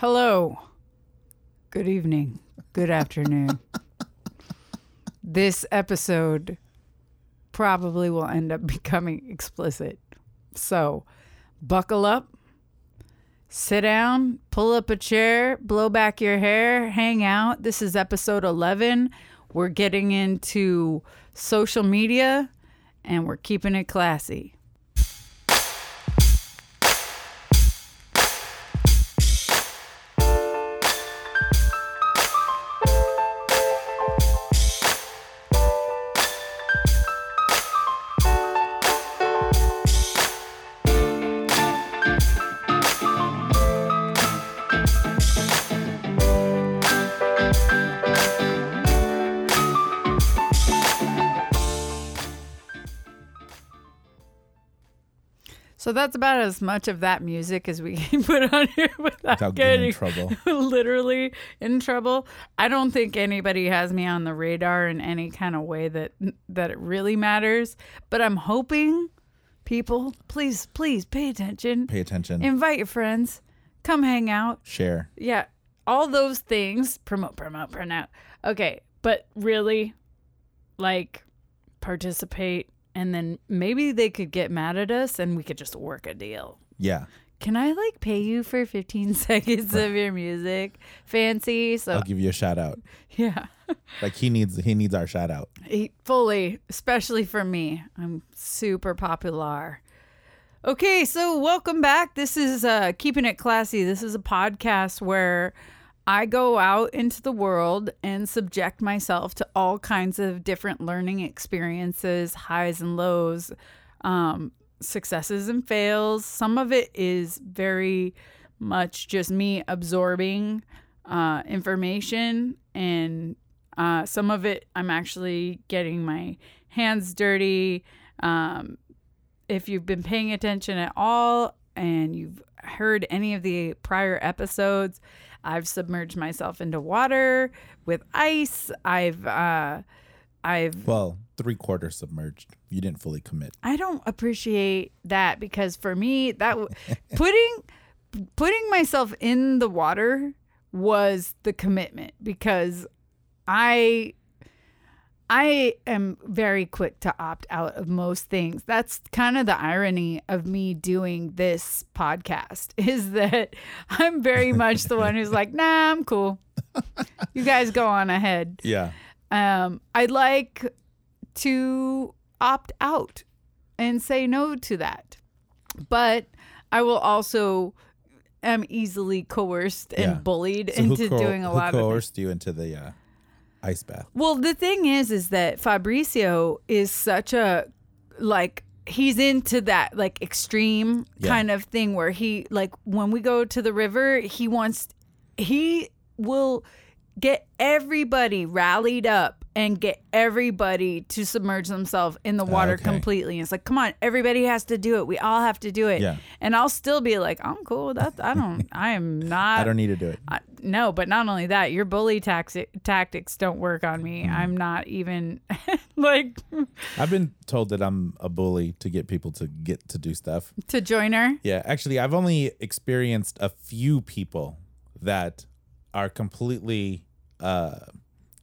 Hello. Good evening. Good afternoon. this episode probably will end up becoming explicit. So, buckle up, sit down, pull up a chair, blow back your hair, hang out. This is episode 11. We're getting into social media and we're keeping it classy. That's about as much of that music as we can put on here without, Without getting in trouble. literally in trouble. I don't think anybody has me on the radar in any kind of way that that it really matters. But I'm hoping people, please, please pay attention. Pay attention. Invite your friends. Come hang out. Share. Yeah, all those things. Promote, promote, promote. Okay, but really, like, participate, and then maybe they could get mad at us, and we could just work a deal. Yeah. Can I like pay you for 15 seconds of your music? Fancy. So I'll give you a shout out. yeah, Like he needs he needs our shout out. He- fully, especially for me. I'm super popular. Okay, so welcome back. This is uh Keeping It Classy. This is a podcast where I go out into the world and subject myself to all kinds of different learning experiences, highs and lows, um, successes and fails. Some of it is very much just me absorbing uh, information, and uh, some of it I'm actually getting my hands dirty. Um, if you've been paying attention at all and you've heard any of the prior episodes, I've submerged myself into water with ice. I've uh I've Well, three quarters submerged. You didn't fully commit. I don't appreciate that because for me that w- putting putting myself in the water was the commitment because I I am very quick to opt out of most things. That's kind of the irony of me doing this podcast is that I'm very much the one who's like, "Nah, I'm cool. You guys go on ahead." Yeah. Um, I like to opt out and say no to that. But I will also am easily coerced and Yeah. bullied So into coer- doing a lot of things. coerced you into the uh, ice bath? Well, the thing is, is that Fabricio is such a like he's into that like extreme Yeah. kind of thing where he like when we go to the river, he wants he will get everybody rallied up and get everybody to submerge themselves in the water okay. completely. And it's like, come on, everybody has to do it. We all have to do it. Yeah. And I'll still be like, I'm cool. That I don't. I am not. I don't need to do it. I, no, but not only that, your bully taxi- tactics don't work on me. Mm-hmm. I'm not even like I've been told that I'm a bully to get people to get to do stuff. to join her. Yeah, actually, I've only experienced a few people that are completely uh,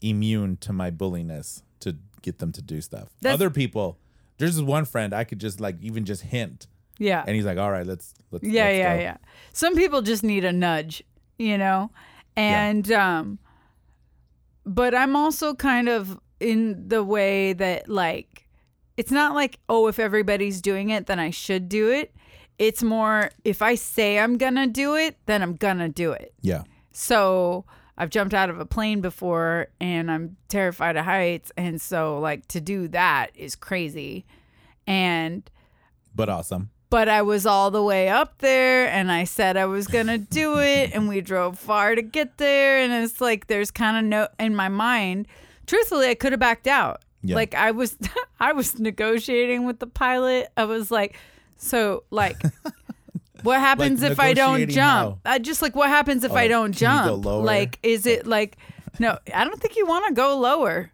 immune to my bulliness to get them to do stuff. That's- Other people, there's this one friend I could just like even just hint, Yeah. and he's like, "All right, let's let's yeah, let's yeah, go." yeah. Some people just need a nudge, you know? And um but I'm also kind of in the way that like it's not like, oh, if everybody's doing it, then I should do it. It's more if I say I'm to do it, then I'm to do it. yeah, So I've jumped out of a plane before and I'm terrified of heights. And so, like, to do that is crazy. And, but awesome. but I was all the way up there and I said I was going to do it. And we drove far to get there. And it's like, there's kind of no, in my mind, truthfully, I could have backed out. Yeah. Like, I was, I was negotiating with the pilot. I was like, so, like, what happens if I don't jump? I just like what happens if I Oh, don't you go jump? Like, is it like no? I don't think you want to go lower.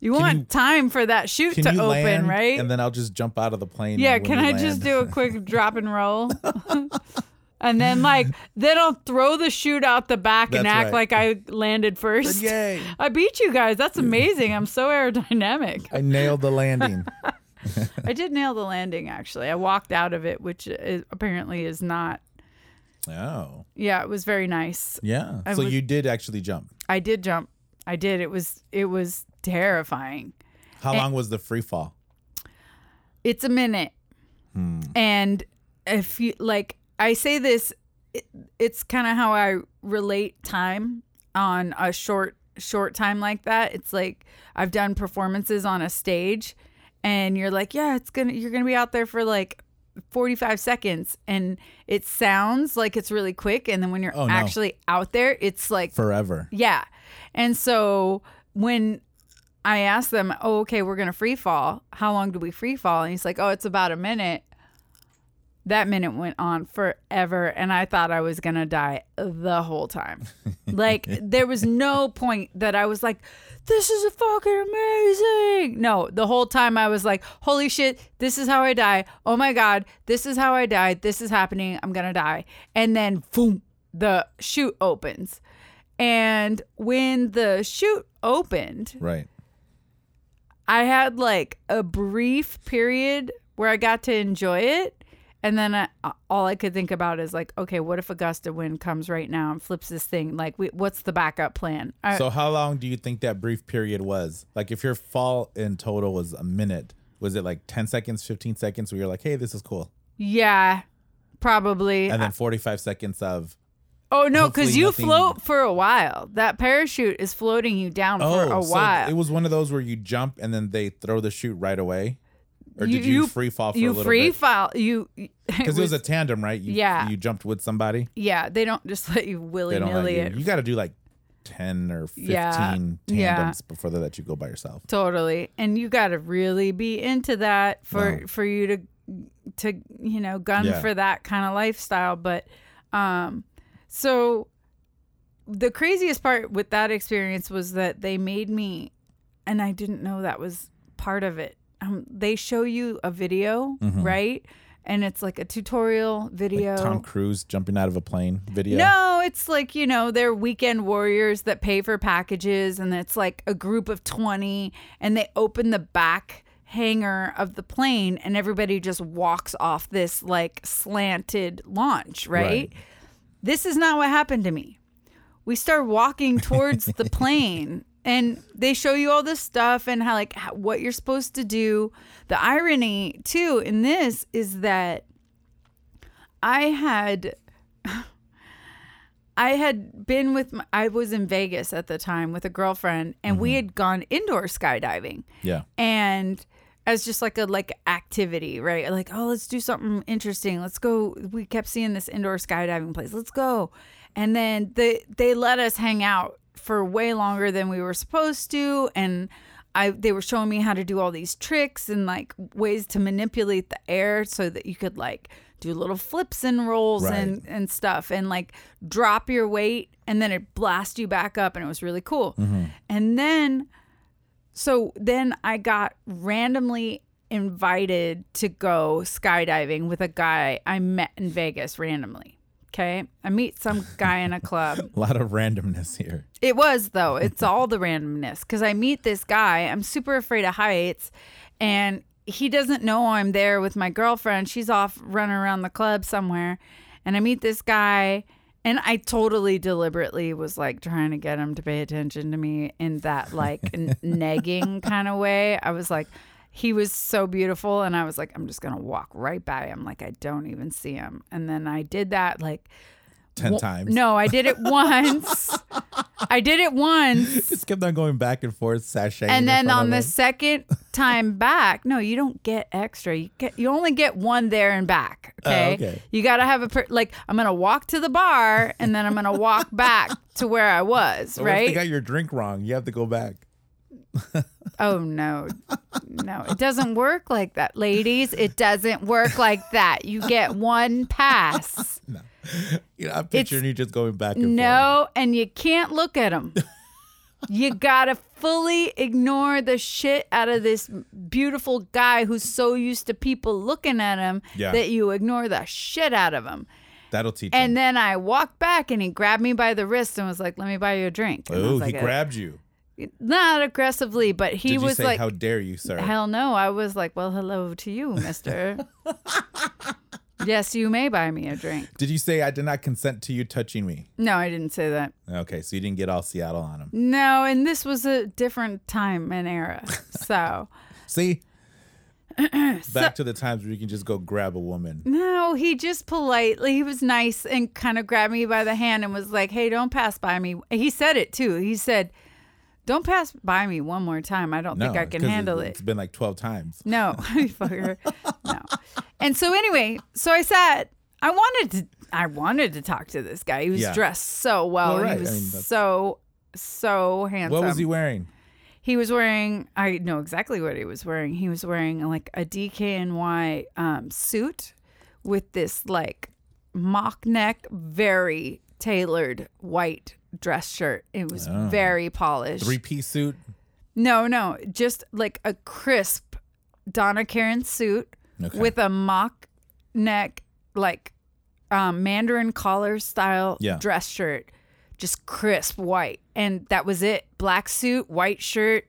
You Can want you- time for that chute to open, land, right? And then I'll just jump out of the plane. yeah. Can I just do a quick drop and roll? and then like then I'll throw the chute out the back and act right. like I landed first. Yay. I beat you guys. That's amazing. I'm so aerodynamic. I nailed the landing. I did nail the landing actually. I walked out of it, which is, apparently is not. Oh. Yeah, it was very nice. Yeah. I so was- you did actually jump. I did jump. I did. It was it was terrifying. How Eh. long was the free fall? It's a minute. And if you like I say this it, it's kind of how I relate time on a short short time like that. It's like I've done performances on a stage and you're like, yeah, it's going to you're going to be out there for like 45 seconds and it sounds like it's really quick and then when you're Oh, no. actually out there it's like Forever. yeah. And so when I asked them, oh, okay, we're going to free fall. How long do we free fall? And he's like, oh, it's about a minute. That minute went on forever. And I thought I was to die the whole time. like, there was no point that I was like, this is fucking amazing. No, the whole time I was like, holy shit, this is how I die. Oh my God, this is how I died. This is happening. I'm to die. And then, boom, the chute opens. And when the chute opened, Right. I had like a brief period where I got to enjoy it. And then I, all I could think about is like, okay, what if a gust of wind comes right now and flips this thing? Like, we, what's the backup plan? I, So how long do you think that brief period was? Like if your fall in total was a minute, was it like 10 seconds, 15 seconds where you're like, hey, this is cool? yeah, probably. And then 45 seconds of, oh no, because you nothing- float for a while. That parachute is floating you down oh, for a while. so while. it was one of those where you jump and then they throw the chute right away? Or did you, you- free fall for you a little free bit? fall. You Because it was a tandem, right? You, Yeah. You jumped with somebody. yeah. They don't just let you willy They don't let nilly you. it. You got to do like 10 or 15 Yeah. tandems Yeah. before they let you go by yourself. Totally. And you got to really be into that for Wow. for you to to you know gun Yeah. for that kind of lifestyle, but um so the craziest part with that experience was that they made me and I didn't know that was part of it. Um they show you a video, right? And it's like a tutorial video. Mm-hmm. Like Tom Cruise jumping out of a plane video. No, it's like, you know, they're weekend warriors that pay for packages and it's like a group of 20 and they open the back hangar of the plane and everybody just walks off this like slanted launch, right? Right. This is not what happened to me. We start walking towards the plane and they show you all this stuff and how like what you're supposed to do. The irony too in this is that I had I had been with my, I was in Vegas at the time with a girlfriend and we mm-hmm. had gone indoor skydiving Yeah. and as just like a like activity, right? Like, oh, let's do something interesting. Let's go. We kept seeing this indoor skydiving place. Let's go. And then they they let us hang out for way longer than we were supposed to and I they were showing me how to do all these tricks and like ways to manipulate the air so that you could like do little flips and rolls and and stuff and like drop your weight and then it blast you back up and it was really cool. Mm-hmm. And then so then I got randomly invited to go skydiving with a guy I met in Vegas randomly. Okay. I meet some guy in a club. A lot of randomness here. It was though. It's all the randomness because I meet this guy. I'm super afraid of heights, and he doesn't know I'm there with my girlfriend. She's off running around the club somewhere, and I meet this guy, and I totally deliberately was like trying to get him to pay attention to me in that like n- negging kind of way. I was like. He was so beautiful, and I was like, I'm just gonna walk right by him, like I don't even see him. And then I did that, like 10 Wa- times. No, I did it once. I did it once. Just kept on going back and forth, sashaying. And then on the second time back, no, you don't get extra. You get you only get one there and back. Okay. Oh, okay. You got to have a per- like I'm going to walk to the bar and then I'm going to walk back to where I was, So what if they right? got your drink wrong? You have to go back. Oh no. No, it doesn't work like that. Ladies, it doesn't work like that. You get one pass. no. You know, I'm picturing you just going back and forth. No, and you can't look at them. you gotta fully ignore the shit out of this beautiful guy who's so used to people looking at him Yeah. that you ignore the shit out of him. That'll teach you. And him. then I walked back and he grabbed me by the wrist and was like, "Let me buy you a drink." Oh, was he grabbed you. Not aggressively, but he Did you was say, like, "How dare you, sir"? Hell no. I was like, well, hello to you, mister. yes, you may buy me a drink. Did you say I did not consent to you touching me? No, I didn't say that. Okay, so you didn't get all Seattle on him. No, and this was a different time and era. So, See, back to the times where you can just go grab a woman. no, he just politely, he was nice and kind of grabbed me by the hand and was like, hey, don't pass by me. He said it too. He said, don't pass by me one more time. I don't No, think I can handle it. It's been like twelve times. No, fucker. No. And so anyway, so I sat. I wanted to. I wanted to talk to this guy. He was Yeah. dressed so well. Well, right. He was I mean, so so handsome. What was he wearing? He was wearing. I know exactly what he was wearing. He was wearing like a DKNY um, suit with this like mock neck, very tailored white dress shirt. It was Oh. very polished. Three piece suit. No, no, just like a crisp Donna Karan suit Okay. with a mock neck, like um, Mandarin collar style Yeah. dress shirt, just crisp white, and that was it. Black suit, white shirt,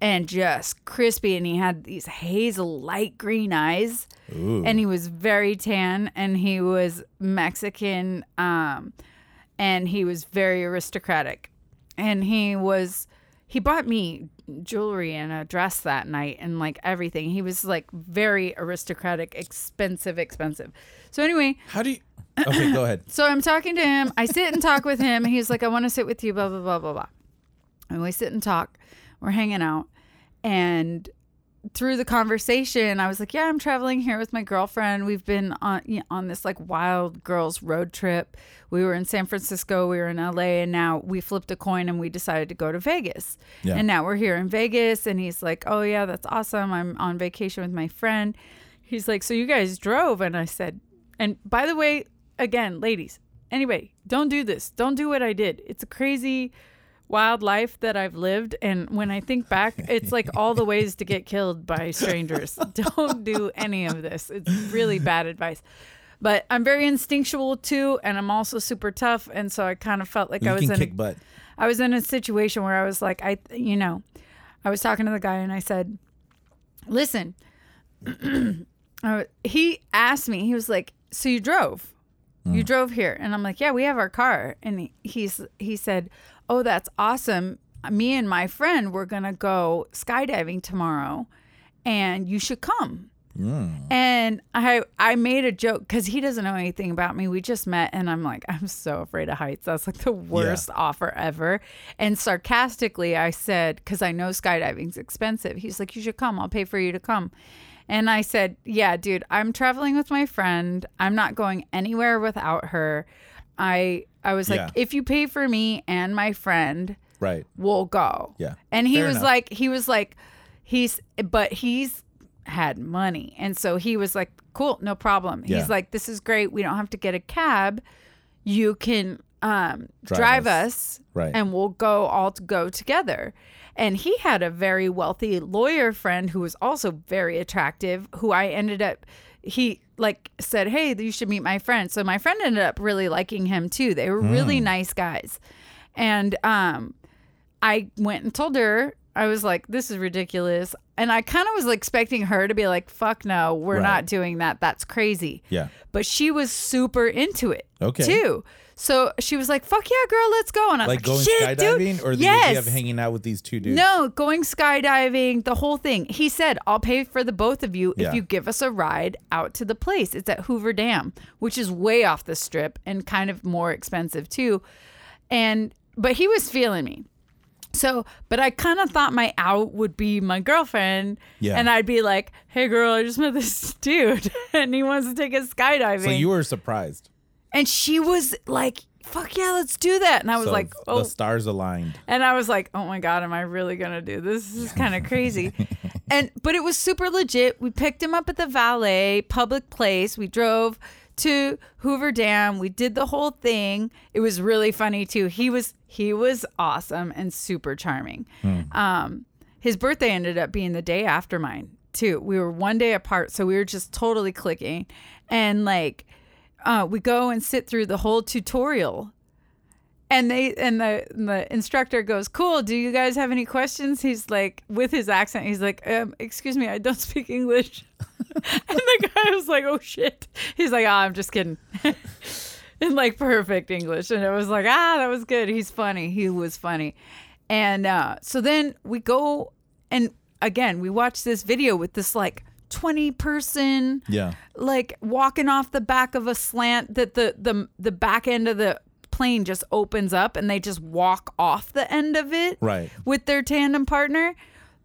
and just crispy. And he had these hazel light green eyes, Ooh. and he was very tan, and he was Mexican, um, and he was very aristocratic, and he was he bought me jewelry and a dress that night and like everything. He was like very aristocratic, expensive, expensive. So anyway, How do you? Okay, go ahead. so I'm talking to him. I sit and talk with him. He's like, I want to sit with you, blah, blah, blah, blah, blah. And we sit and talk. We're hanging out. And through the conversation, I was like, Yeah, I'm traveling here with my girlfriend. We've been on you know, on this like wild girls road trip. We were in San Francisco, we were in LA, and now we flipped a coin and we decided to go to Vegas. Yeah. And now we're here in Vegas. And he's like, Oh, yeah, that's awesome. I'm on vacation with my friend. He's like, So you guys drove? And I said, And by the way, again, ladies, anybody, don't do this. Don't do what I did. It's a crazy, wild life that I've lived. And when I think back, it's like all the ways to get killed by strangers. don't do any of this. It's really bad advice. But I'm very instinctual too, and I'm also super tough. And so I kind of felt like You I was in a kick butt. I was in a situation where I was like, I, you know, I was talking to the guy and I said, listen, uh, he asked me, he was like, so you drove, you drove here. And I'm like, yeah, we have our car. And he, he's, he said, oh, that's awesome. Me and my friend, we're going to go skydiving tomorrow and you should come. Mm. And I I made a joke because he doesn't know anything about me. We just met, and I'm like, I'm so afraid of heights. That's like the worst offer ever. And sarcastically, I said, because I know skydiving's expensive. He's like, you should come. I'll pay for you to come. And I said, yeah, dude, I'm traveling with my friend. I'm not going anywhere without her. I I was like, Yeah. if you pay for me and my friend, Right. we'll go. Yeah. And he Fair was enough. like, he was like, he's, but he's had money. And so he was like, cool, no problem. Yeah. He's like, this is great. We don't have to get a cab. You can um, Drive drive, us. us, Right. and we'll go all to go together. And he had a very wealthy lawyer friend who was also very attractive, who I ended up, he like said, Hey, you should meet my friend. So my friend ended up really liking him too. They were really nice guys. And um, I went and told her, I was like, this is ridiculous. And I kind of was expecting her to be like, fuck no, we're Right. not doing that. That's crazy. Yeah. But she was super into it Okay. too. So she was like, fuck yeah, girl, let's go. And I was Like like, going Shit, dude. or the yes. idea of hanging out with these two dudes? No, going skydiving, the whole thing. He said, I'll pay for the both of you Yeah. if you give us a ride out to the place. It's at Hoover Dam, which is way off the strip and kind of more expensive too. And, but he was feeling me. So, but I kind of thought my out would be my girlfriend. Yeah. And I'd be like, hey, girl, I just met this dude and he wants to take us skydiving. So you were surprised. And she was like, fuck yeah, let's do that. And I was So like, oh, the stars aligned. and I was like, "Oh my god, am I really gonna do this? This is kind of crazy." and but it was super legit. We picked him up at the valet public place. We drove to Hoover Dam. We did the whole thing. It was really funny too. He was he was awesome and super charming. Um, his birthday ended up being the day after mine too. We were one day apart, so we were just totally clicking, and like uh, we go and sit through the whole tutorial. And they and the the instructor goes, "Cool. Do you guys have any questions?" He's like, with his accent, he's like, um, "Excuse me, I don't speak English." and the guy was like, "Oh shit." He's like, "Oh, I'm just kidding." in like perfect English. And it was like, ah, that was good. He's funny. He was funny. And uh, so then we go and again, we watch this video with this like 20 person Yeah. like walking off the back of a slant that the the the back end of the plane just opens up and they just walk off the end of it Right. with their tandem partner.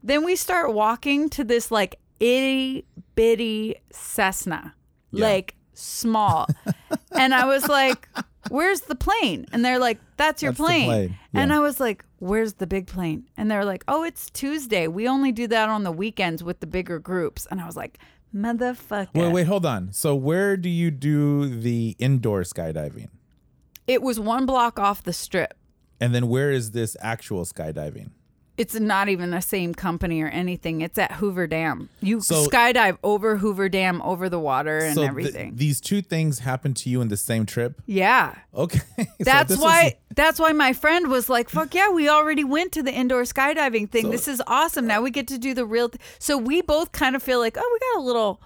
Then we start walking to this like itty bitty Cessna, Yeah. like small. and I was like, Where's the plane? And they're like, That's your That's plane. plane. And I was like, Where's the big plane? And they're like, Oh, it's Tuesday. We only do that on the weekends with the bigger groups. And I was like, Motherfucker. Wait, wait, hold on. So where do you do the indoor skydiving? It was one block off the strip. And then where is this actual skydiving? It's not even the same company or anything. It's at Hoover Dam. You So- skydive over Hoover Dam, over the water and so th- everything. these two things happened to you in the same trip? yeah. Okay. That's this why is- that's why my friend was like, "Fuck yeah, we already went to the indoor skydiving thing. this is awesome. Now we get to do the real." Th-. So we both kind of feel like, "Oh, we got a little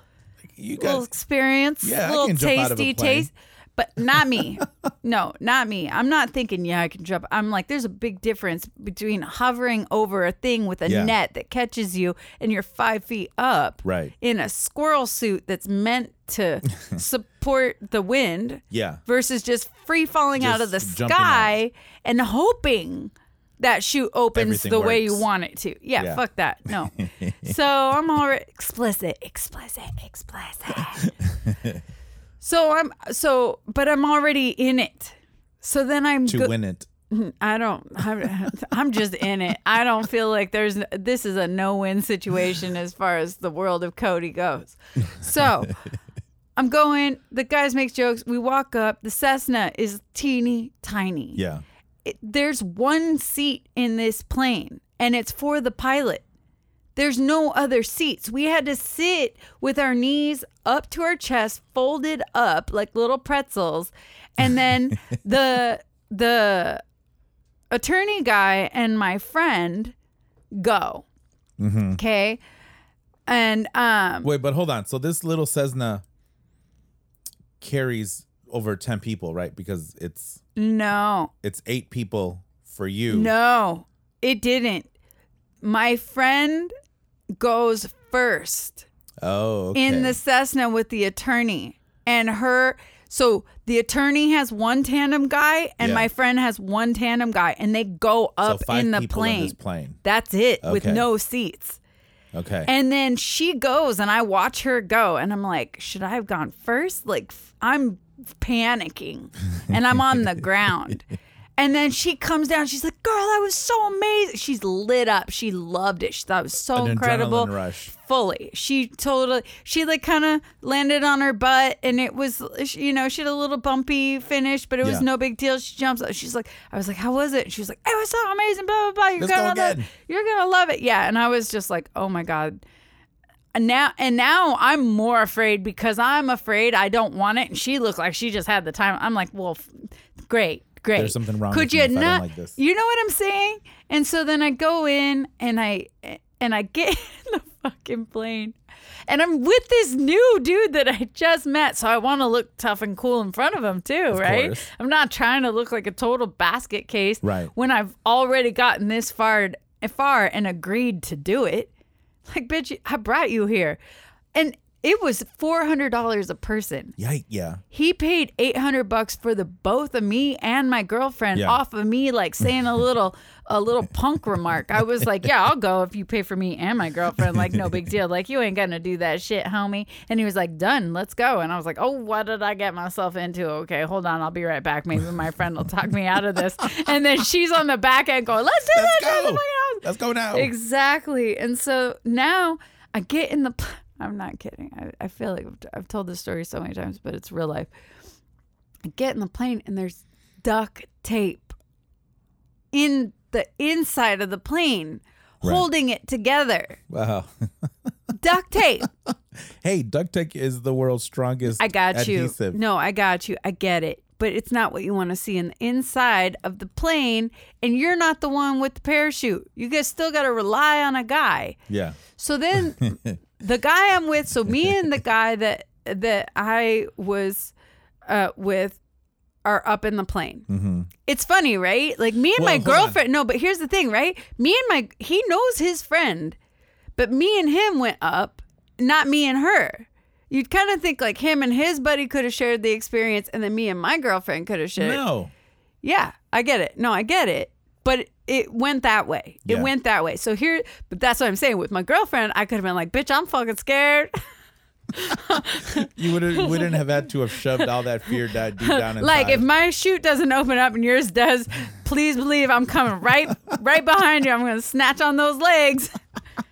you little experience, Yeah, little can jump out of a tasty taste." But not me. no, not me. I'm not thinking, yeah, I can jump. I'm like, there's a big difference between hovering over a thing with a Yeah. net that catches you and you're five feet up Right. in a squirrel suit that's meant to support the wind Yeah. versus just free falling out of the Just jumping sky and hoping that chute opens Everything the way you works. want it to. Yeah, Yeah. fuck that. No. so I'm already explicit, explicit, explicit. so I'm so, but I'm already in it. So then I'm To go- win it. I don't. I'm, I'm just in it. I don't feel like there's. This is a no-win situation as far as the world of Cody goes. So I'm going. The guys make jokes. We walk up. The Cessna is teeny tiny. Yeah. It- there's one seat in this plane, and it's for the pilot. There's no other seats. We had to sit with our knees up to our chest, folded up like little pretzels, and then the the attorney guy and my friend go. Okay, and um, Wait, but hold on. So this little Cessna carries over 10 people, right? Because it's no, it's 8 people for you. no, it didn't. My friend goes first. Oh, okay. in the Cessna with the attorney and her. So the attorney has one tandem guy and Yeah. my friend has one tandem guy, and they go so up five in the people plane. in this plane. That's it with Okay. no seats. Okay. And then she goes, and I watch her go, and I'm like, should I have gone first? Like, f- I'm panicking, and I'm on the ground. And then she comes down. She's like, "Girl, that was so amazing." She's lit up. She loved it. She thought it was so An incredible. adrenaline rush. Fully, she totally. She like kind of landed on her butt, and it was, you know, she had a little bumpy finish, but it was Yeah. no big deal. She jumps. up. She's like, "I was like, how was it?" She was like, "It was so amazing." Blah blah blah. You're Let's go gonna love, again. you're gonna love it. Yeah. And I was just like, "Oh my god." And now and now I'm more afraid because I'm afraid I don't want it. And she looked like she just had the time. I'm like, well, f- great, great. There's something wrong Could with you me if I don't like this. You know what I'm saying? And so then I go in and I and I get in the fucking plane. And I'm with this new dude that I just met, so I want to look tough and cool in front of him too, right? course. I'm not trying to look like a total basket case, Right. When I've already gotten this far, far and agreed to do it, like, bitch, I brought you here, and it was four hundred dollars a person. Yeah, yeah. He paid eight hundred bucks for the both of me and my girlfriend Yeah. off of me, like saying a little a little punk remark. I was like, "Yeah, I'll go if you pay for me and my girlfriend. Like, no big deal. Like, you ain't gonna do that shit, homie." And he was like, "Done. Let's go." And I was like, "Oh, what did I get myself into? Okay, hold on. I'll be right back. Maybe my friend will talk me out of this." And then she's on the back end going, "Let's do Let's this. Let's go. Let's go now. Exactly. And so now I get in the. pl- I'm not kidding. I, I feel like I've, I've told this story so many times, but it's real life. I get in the plane and there's duct tape in the inside of the plane Right. holding it together. Wow. duct tape. Hey, duct tape is the world's strongest. I got adhesive. you. No, I got you. I get it. But it's not what you want to see in the inside of the plane, and you're not the one with the parachute. You guys still got to rely on a guy. Yeah. So then the guy I'm with, so me and the guy that that I was uh, with are up in the plane. It's funny, right? Like me and Well, my hold on. girlfriend. No, but here's the thing, right? Me and my he knows his friend, but me and him went up, not me and her. You'd kind of think like him and his buddy could have shared the experience, and then me and my girlfriend could have shared. No. Yeah, I get it. No, I get it. But it went that way. It Yeah. went that way. So here, but that's what I'm saying. With my girlfriend, I could have been like, bitch, I'm fucking scared. You would wouldn't have had to have shoved all that fear that deep down inside. like, if my chute doesn't open up and yours does, please believe I'm coming right, right behind you. I'm going to snatch on those legs.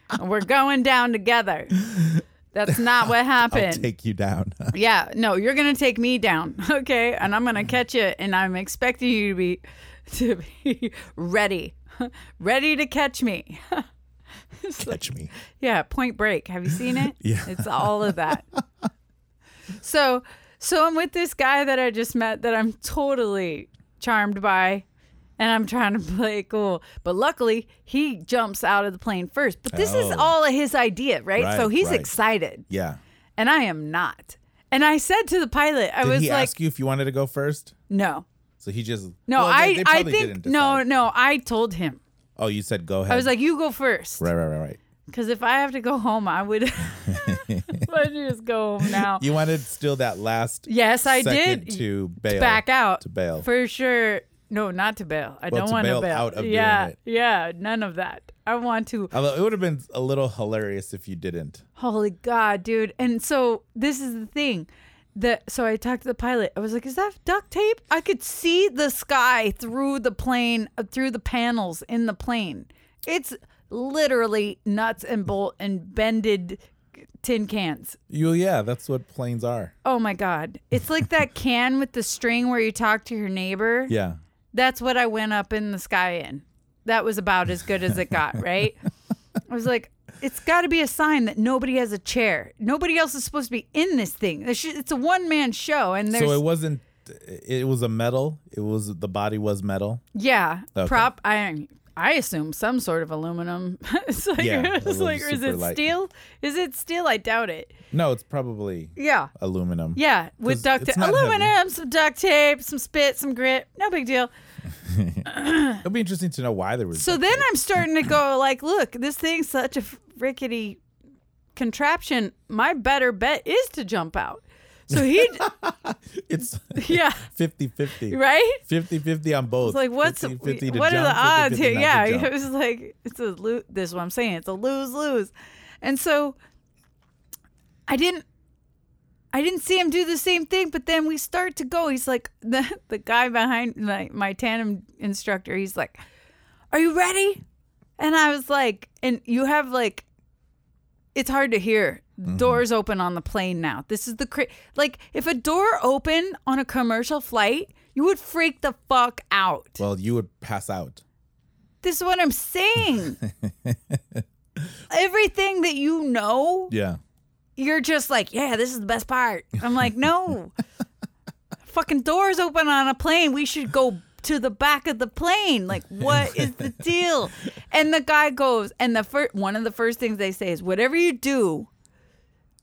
and we're going down together. That's not what I'll happened. take you down. Yeah, no, you're gonna take me down, okay? And I'm gonna mm. catch you, and I'm expecting you to be to be ready, ready to catch me. Catch me. Yeah, Point Break. Have you seen it? Yeah. it's all of that. So, so I'm with this guy that I just met that I'm totally charmed by, and I'm trying to play cool. But luckily, he jumps out of the plane first. But this is Oh. all his idea, right? so he's right. excited, Yeah. and I am not. And I said to the pilot, I Did was he like, ask you if you wanted to go first? no. So he just No, well, I they I think didn't no no I told him. Oh, you said go ahead. I was like, you go first, right, right, right, right. because if I have to go home, I would. Why don't you just go home now? You wanted still that last yes, I did. to bail. back out to bail. for sure. No, not to bail. I Well, don't to want to bail bail. out of doing yeah, it. yeah, none of that. I want to. Although it would have been a little hilarious if you didn't. Holy God, dude! And so this is the thing. That so I talked to the pilot. I was like, "Is that duct tape?" I could see the sky through the plane, uh, through the panels in the plane. It's literally nuts and bolt and bended tin cans. You yeah, that's what planes are. Oh my God! It's like that can with the string where you talk to your neighbor. Yeah. That's what I went up in the sky in. That was about as good as it got, right? I was like, it's got to be a sign that nobody has a chair. Nobody else is supposed to be in this thing. It's a one man show, and there's So it wasn't it was a metal. It was the body was metal. yeah Okay. prop. I I assume some sort of aluminum. it's like Yeah, it's like is it light. steel? Is it steel? I doubt it. No, it's probably Yeah. aluminum. Yeah, with duct tape, aluminum, some duct tape, some spit, some grit. No big deal. It'll be interesting to know why there was So then tape. I'm starting to go like, look, this thing's such a rickety contraption. My better bet is to jump out. So he, it's yeah, 50-50. right. 50-50 on both. It's like, what's 50-50 to what are the odds 50-50 here? Yeah, it was like it's a lose. This is what I'm saying. It's a lose lose. And so I didn't. I didn't see him do the same thing, but then we start to go. He's like the the guy behind my, my tandem instructor. He's like, "Are you ready?" And I was like, "And you have like, it's hard to hear. Mm-hmm. Doors open on the plane now. This is the cra- like if a door opened on a commercial flight, you would freak the fuck out. Well, you would pass out. This is what I'm saying. Everything that you know, Yeah. you're just like, yeah, this is the best part. I'm like, no. Fucking doors open on a plane. We should go to the back of the plane. Like, what is the deal? And the guy goes, and the first one of the first things they say is, whatever you do,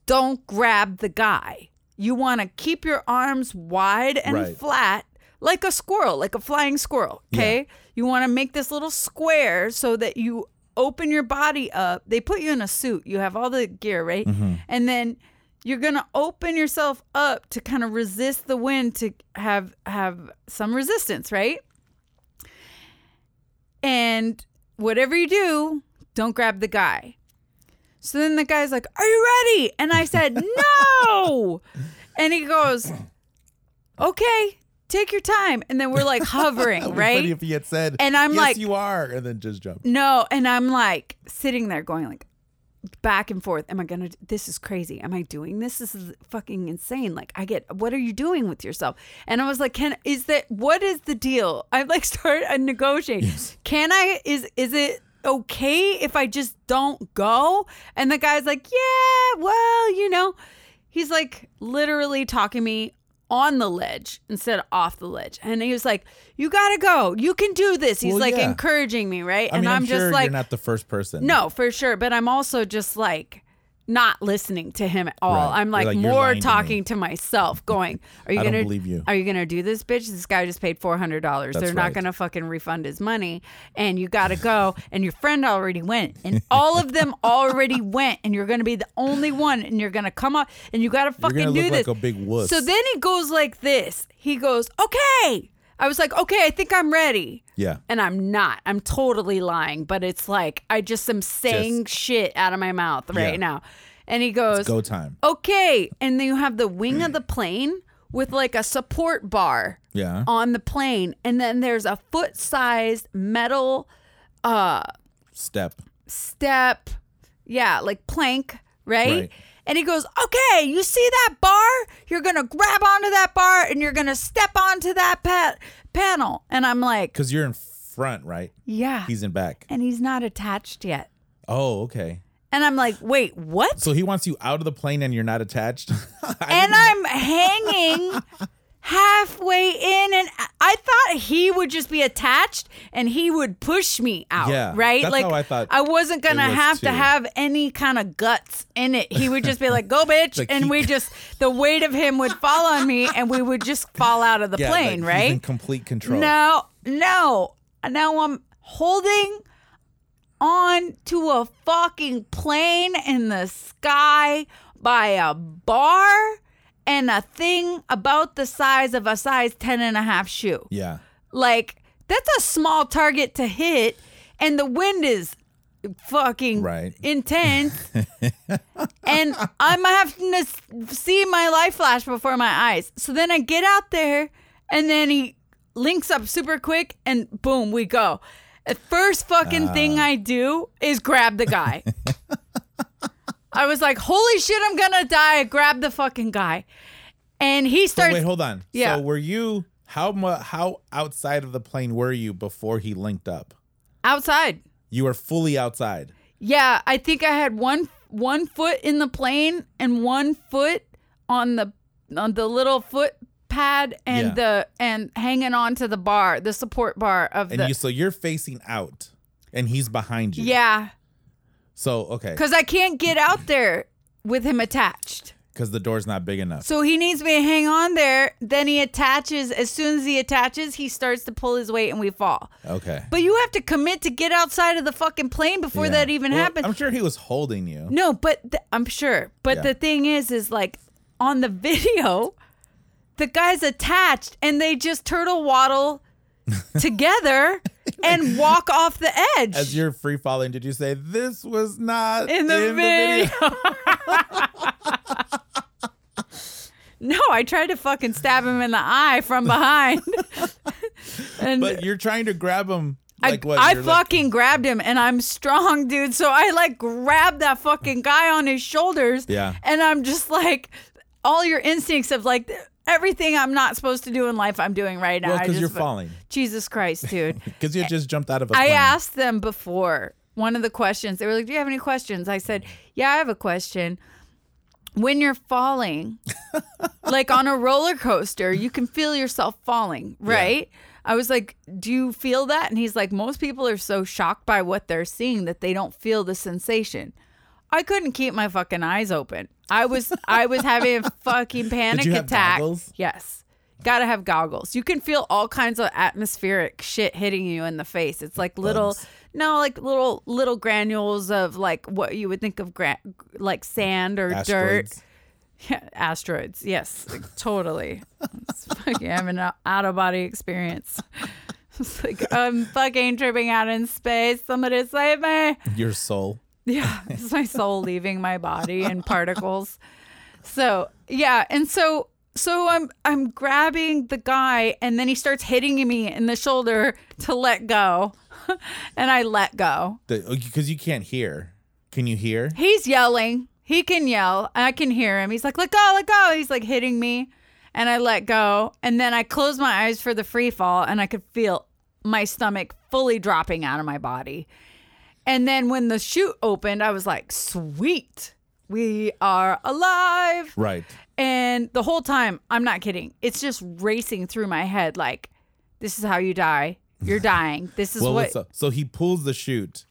don't grab the guy. You want to keep your arms wide and Right. flat like a squirrel, like a flying squirrel. Okay. You want to make this little square so that you open your body up. They put you in a suit. You have all the gear, right? Mm-hmm. And then you're gonna open yourself up to kind of resist the wind to have have some resistance, right? And whatever you do, don't grab the guy. So then the guy's like, Are you ready? And I said, No. and he goes, Okay, take your time. And then we're like hovering, It would be funny right? if he had said, And I'm yes, like- you are, and then just jump. No. And I'm like sitting there going like back and forth. Am I gonna this is crazy. Am I doing this? This is fucking insane. Like I get what are you doing with yourself? And I was like, Can is that what is the deal? I like start a uh, negotiating. Can I is is it okay if I just don't go? And the guy's like, yeah, well, you know, he's like literally talking me on the ledge instead of off the ledge. And he was like, you got to go. You can do this. He's Well, like yeah. encouraging me, right? I and mean, I'm, I'm, just like, you're not the first person. no, for sure. But I'm also just like not listening to him at all. Right. I'm like, like, more lying to talking to, myself, going, Are you gonna believe you. Are you gonna do this, bitch? This guy just paid four hundred dollars. They're not right. gonna fucking refund his money. And you gotta go. and your friend already went. And all of them already went. And you're gonna be the only one. And you're gonna come up and you gotta fucking do this. like a big wuss. So then he goes like this. He goes, Okay. I was like, Okay, I think I'm ready. yeah. And I'm not. I'm totally lying, but it's like I just am saying shit out of my mouth right Yeah. now. And he goes, Go time. okay. And then you have the wing of the plane with like a support bar Yeah. on the plane. And then there's a foot sized metal uh Step. step. Yeah, like plank, right? Right. And he goes, okay, you see that bar? You're going to grab onto that bar and you're going to step onto that pa- panel. And I'm like, Because you're in front, right? yeah. He's in back. and he's not attached yet. Oh, okay. And I'm like, wait, what? So he wants you out of the plane and you're not attached. And I'm hanging halfway in, and I thought he would just be attached and he would push me out. Yeah, right. that's like how I thought I wasn't gonna was have to have any kind of guts in it. He would just be like, "Go, bitch," Like and he- we just the weight of him would fall on me, and we would just fall out of the yeah, plane. like, right. in complete control. No, no. Now I'm holding on to a fucking plane in the sky by a bar and a thing about the size of a size 10 and a half shoe. Yeah. Like, that's a small target to hit, and the wind is fucking Right. intense. and I'm having to see my life flash before my eyes. So then I get out there, and then he links up super quick, and boom, we go. The first fucking thing Ah. I do is grab the guy. I was like, holy shit, I'm gonna die. Grab the fucking guy. And he starts wait, hold on. Yeah. So were you how mu- how outside of the plane were you before he linked up? outside. You were fully outside. Yeah, I think I had one one foot in the plane and one foot on the on the little foot pad and Yeah. the and hanging on to the bar, the support bar of And the you so you're facing out and he's behind you. Yeah, So okay. cuz I can't get out there with him attached. Because the door's not big enough. So he needs me to hang on there, then he attaches as soon as he attaches, he starts to pull his weight and we fall. Okay. But you have to commit to get outside of the fucking plane before Yeah. that even Well, happens. I'm sure he was holding you. No, but th- I'm sure. But Yeah. the thing is, is like on the video, the guy's attached and they just turtle waddle together and walk off the edge As you're free falling, did you say this was not in the video. no, I tried to fucking stab him in the eye from behind. and But you're trying to grab him I, what? I You're like- fucking grabbed him and I'm strong, dude. So I like grabbed that fucking guy on his shoulders. Yeah. And I'm just like, all your instincts of like everything I'm not supposed to do in life, I'm doing right now. well, because just- you're falling. Jesus Christ, dude. Because you just jumped out of a I plane. asked them before one of the questions. They were like, Do you have any questions? I said, Yeah, I have a question. When you're falling, like on a roller coaster, you can feel yourself falling, right? I was like, Do you feel that? And he's like, Most people are so shocked by what they're seeing that they don't feel the sensation. I couldn't keep my fucking eyes open. I was I was having a fucking panic you have attack. goggles? Yes. Gotta have goggles. You can feel all kinds of atmospheric shit hitting you in the face. It's like little, Bugs. no, like little little granules of like what you would think of gra- like sand or dirt. Asteroids. Yeah, asteroids. Yes, like, totally. It's fucking having an out of body experience. It's like I'm fucking tripping out in space. Somebody save me. Your soul. Yeah, it's my soul leaving my body in particles. So yeah, and so so I'm I'm grabbing the guy, and then he starts hitting me in the shoulder to let go, and I let go. Because oh, you can't hear. Can you hear? He's yelling. He can yell. I can hear him. He's like, "Let go, let go." He's like hitting me, and I let go, and then I close my eyes for the free fall, and I could feel my stomach fully dropping out of my body. And then when the chute opened, I was like, sweet, we are alive. Right. And the whole time, I'm not kidding. It's just racing through my head like, this is how you die. You're dying. This is Well, what. so, so he pulls the chute.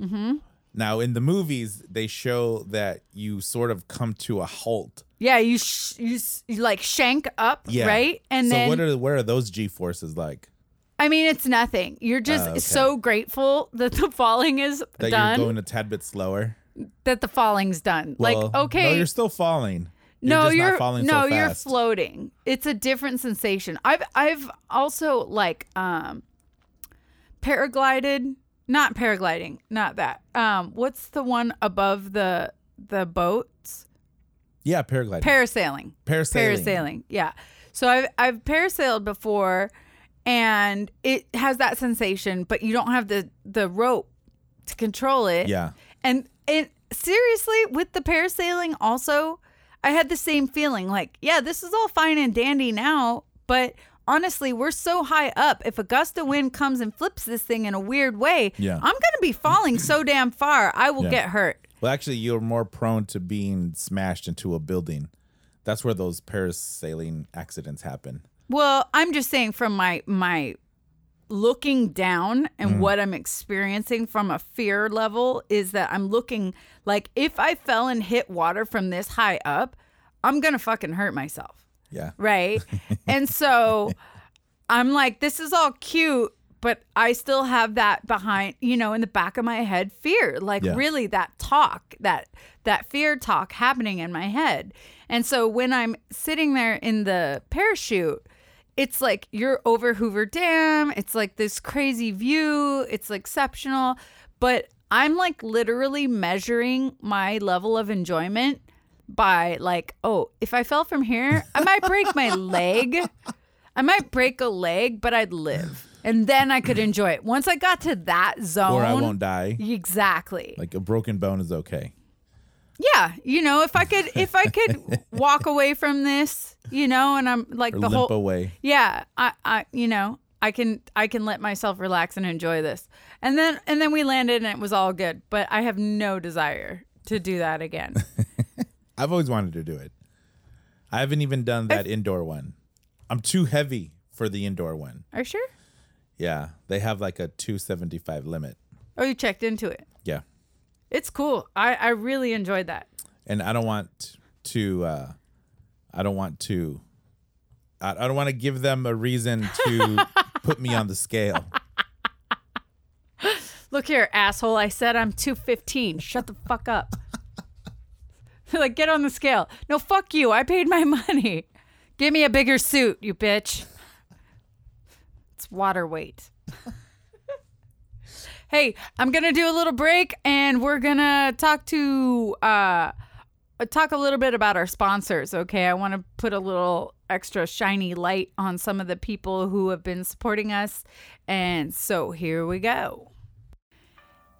Mm-hmm. Now, in the movies, they show that you sort of come to a halt. Yeah, you, sh- you, s- you like shank up, Yeah. right? And then so then what are what are those G forces like? I mean, it's nothing. You're just Ah, okay. so grateful that the falling is That done. you're going a tad bit slower. that the falling's done. Well, like, okay, no, you're still falling. You're no, just you're not falling no, so you're fast. floating. It's a different sensation. I've I've also like um paraglided, not paragliding, not that. Um, what's the one above the the boats? yeah, paragliding, Parasailing. parasailing. Parasailing. Yeah. So I've I've parasailed before and it has that sensation, but you don't have the the rope to control it. Yeah, And it seriously with the parasailing also, I had the same feeling like, yeah, this is all fine and dandy now, but honestly, we're so high up. If a gust of wind comes and flips this thing in a weird way, Yeah. I'm going to be falling so damn far, I will Yeah. get hurt. Well, actually, you're more prone to being smashed into a building. That's where those parasailing accidents happen. Well, I'm just saying from my my looking down and mm. what I'm experiencing from a fear level is that I'm looking like if I fell and hit water from this high up, I'm going to fucking hurt myself. Yeah. right? and so I'm like, this is all cute, but I still have that behind, you know, in the back of my head, fear. Like Yeah. really that talk, that that fear talk happening in my head. And so when I'm sitting there in the parachute, it's like you're over Hoover Dam. It's like this crazy view. It's exceptional. But I'm like literally measuring my level of enjoyment by like, oh, if I fell from here, I might break my leg. I might break a leg, but I'd live. And then I could enjoy it. Once I got to that zone. Or I won't die. Exactly. Like a broken bone is okay. Yeah, you know, if I could if I could walk away from this, you know, and I'm like Or the whole away. Yeah, I I you know, I can I can let myself relax and enjoy this. And then and then we landed and it was all good, but I have no desire to do that again. I've always wanted to do it. I haven't even done that indoor one. I'm too heavy for the indoor one. Are you sure? Yeah, they have like a 275 limit. Oh, you checked into it. It's cool. I I really enjoyed that. and I don't want to. uh I don't want to. I, I don't want to give them a reason to put me on the scale. Look here, asshole. I said I'm 215. Shut the fuck up. like, get on the scale. No, fuck you. I paid my money. Give me a bigger suit, you bitch. It's water weight. Hey, I'm to do a little break and we're to talk to, uh, talk a little bit about our sponsors. Okay. I want to put a little extra shiny light on some of the people who have been supporting us. And so here we go.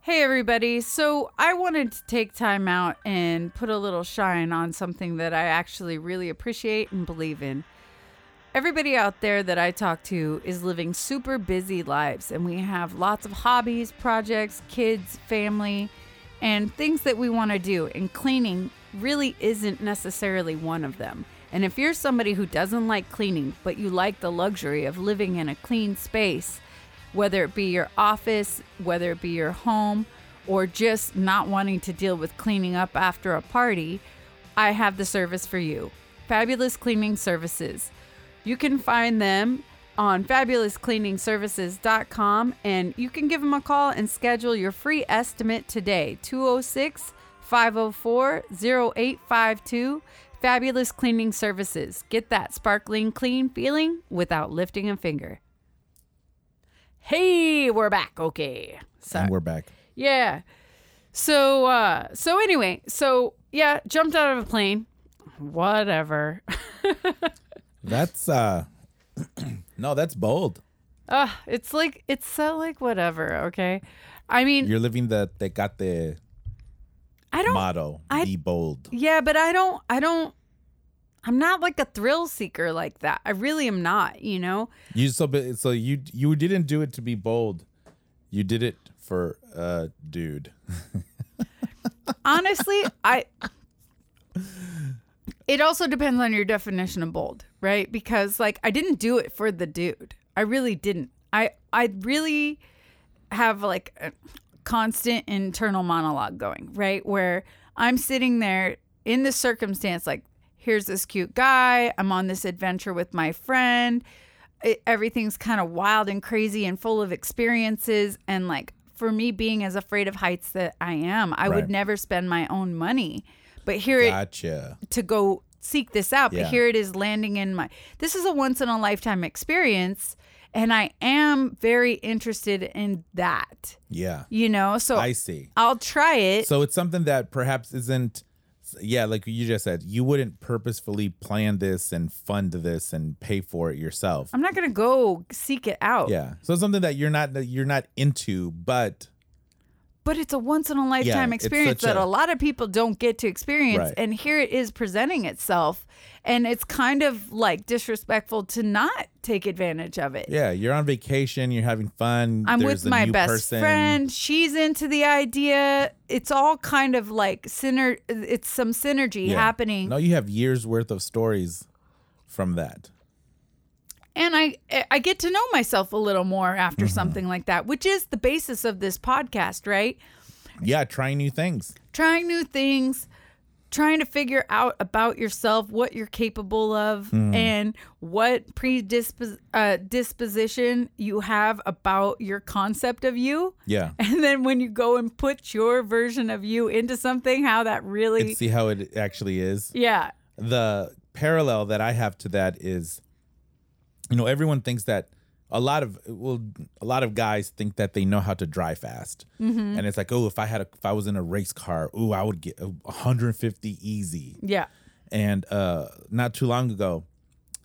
Hey, everybody. So, I wanted to take time out and put a little shine on something that I actually really appreciate and believe in. Everybody out there that I talk to is living super busy lives, and we have lots of hobbies, projects, kids, family, and things that we want to do. And cleaning really isn't necessarily one of them. And if you're somebody who doesn't like cleaning, but you like the luxury of living in a clean space, whether it be your office, whether it be your home, or just not wanting to deal with cleaning up after a party, I have the service for you Fabulous Cleaning Services. You can find them on fabulouscleaningservices.com and you can give them a call and schedule your free estimate today 206 504 0852. Fabulous Cleaning Services. Get that sparkling clean feeling without lifting a finger. Hey, we're back. Okay. So, And we're back. yeah. So uh so anyway, so yeah, jumped out of a plane. Whatever. That's uh no, that's bold. Uh it's like it's so like whatever, okay? I mean, You're living the they got the I don't motto, I- be bold. Yeah, but I don't I don't I'm not like a thrill seeker like that. I really am not, you know? You so but- so you you didn't do it to be bold. You did it for a dude. Honestly, I. It also depends on your definition of bold, right? Because like I didn't do it for the dude. I really didn't. I I really have like a constant internal monologue going, right? Where I'm sitting there in this circumstance like here's this cute guy, I'm on this adventure with my friend. It, everything's kind of wild and crazy and full of experiences and like for me being as afraid of heights that I am, I Right. would never spend my own money. But here it Gotcha. to go seek this out. Yeah. But here it is landing in my. This is a once in a lifetime experience, and I am very interested in that. Yeah. You know, so I see. I'll try it. So it's something that perhaps isn't yeah, like you just said, you wouldn't purposefully plan this and fund this and pay for it yourself. I'm not gonna go seek it out. Yeah. So it's something that you're not that you're not into, but But it's a once in a lifetime it's experience that a- a, lot of people don't get to experience. Right. And here it is presenting itself. And it's kind of like disrespectful to not take advantage of it. yeah, you're on vacation, you're having fun. I'm there's with a my best person. friend. She's into the idea. It's all kind of like syner. It's some synergy Yeah. happening, No, you have years worth of stories from that. And I I get to know myself a little more after Mm-hmm. something like that, which is the basis of this podcast, right? Yeah, trying new things. Trying new things, trying to figure out about yourself, what you're capable of, Mm. and what predispos uh, you have about your concept of you. Yeah. And then when you go and put your version of you into something, how that really, And see how it actually is. yeah, the parallel that I have to that is, you know, everyone thinks that a lot of well, a lot of guys think that they know how to drive fast, Mm-hmm. and it's like, oh, if I had a, if I was in a race car, ooh, I would get 150 easy. yeah. And uh, not too long ago,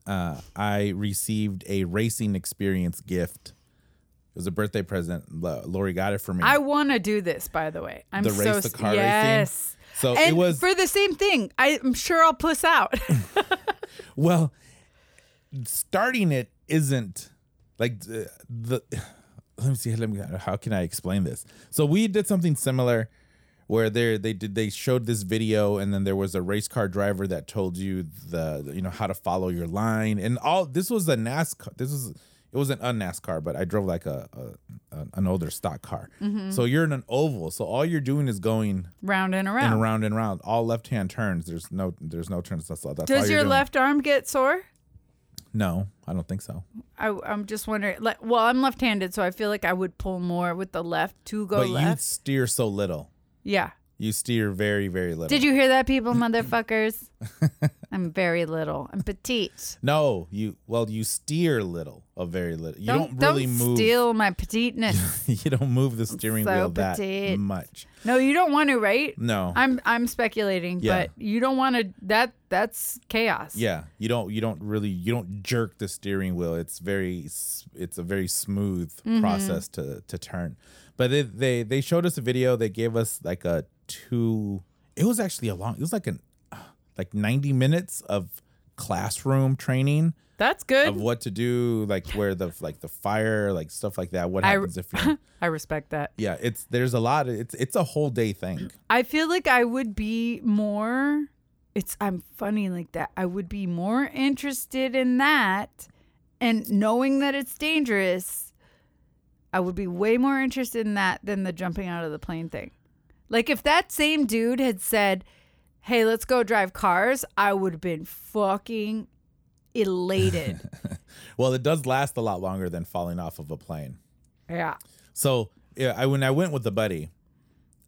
uh, I received a racing experience gift. It was a birthday present. Lori got it for me. I want to do this, by the way. I'm The so race, the s- car racing? yes. so And it was for the same thing. I'm sure I'll puss out. Well, starting it isn't like the, the let me see let me how can I explain this? So we did something similar where they they did they showed this video and then there was a race car driver that told you the you know how to follow your line and all this was a NASCAR this was it wasn't a NASCAR but I drove like a, a an older stock car. Mm-hmm. So you're in an oval so all you're doing is going Round and around. and around and around all left hand turns there's no there's no turns that's all that's all Does you're your doing. left arm get sore? No, I don't think so. I, I'm just wondering. Like, well, I'm left-handed, so I feel like I would pull more with the left to go but you steer so little. yeah. You steer very, very little. Did you hear that, people, motherfuckers? I'm very little. I'm petite. No, you. Well, you steer little, a very little. You Don't, don't, really don't move. steal my petiteness. you don't move the steering so wheel that petite. much. no, you don't want to, right? No. I'm I'm speculating, Yeah. but you don't want to. That that's chaos. yeah, you don't. You don't really. You don't jerk the steering wheel. It's very. It's a very smooth Mm-hmm. process to to turn. But it, they they showed us a video. They gave us like a two. It was actually a long. It was like an like ninety minutes of classroom training. That's good. of what to do, like where the like the fire, like stuff like that. What I- happens if you? I respect that. Yeah, it's there's a lot. Of, it's it's a whole day thing. I feel like I would be more. It's I'm funny like that. I would be more interested in that, and knowing that it's dangerous. I would be way more interested in that than the jumping out of the plane thing. Like if that same dude had said, "Hey, let's go drive cars," I would have been fucking elated. Well, it does last a lot longer than falling off of a plane. yeah. So yeah, I when I went with the buddy,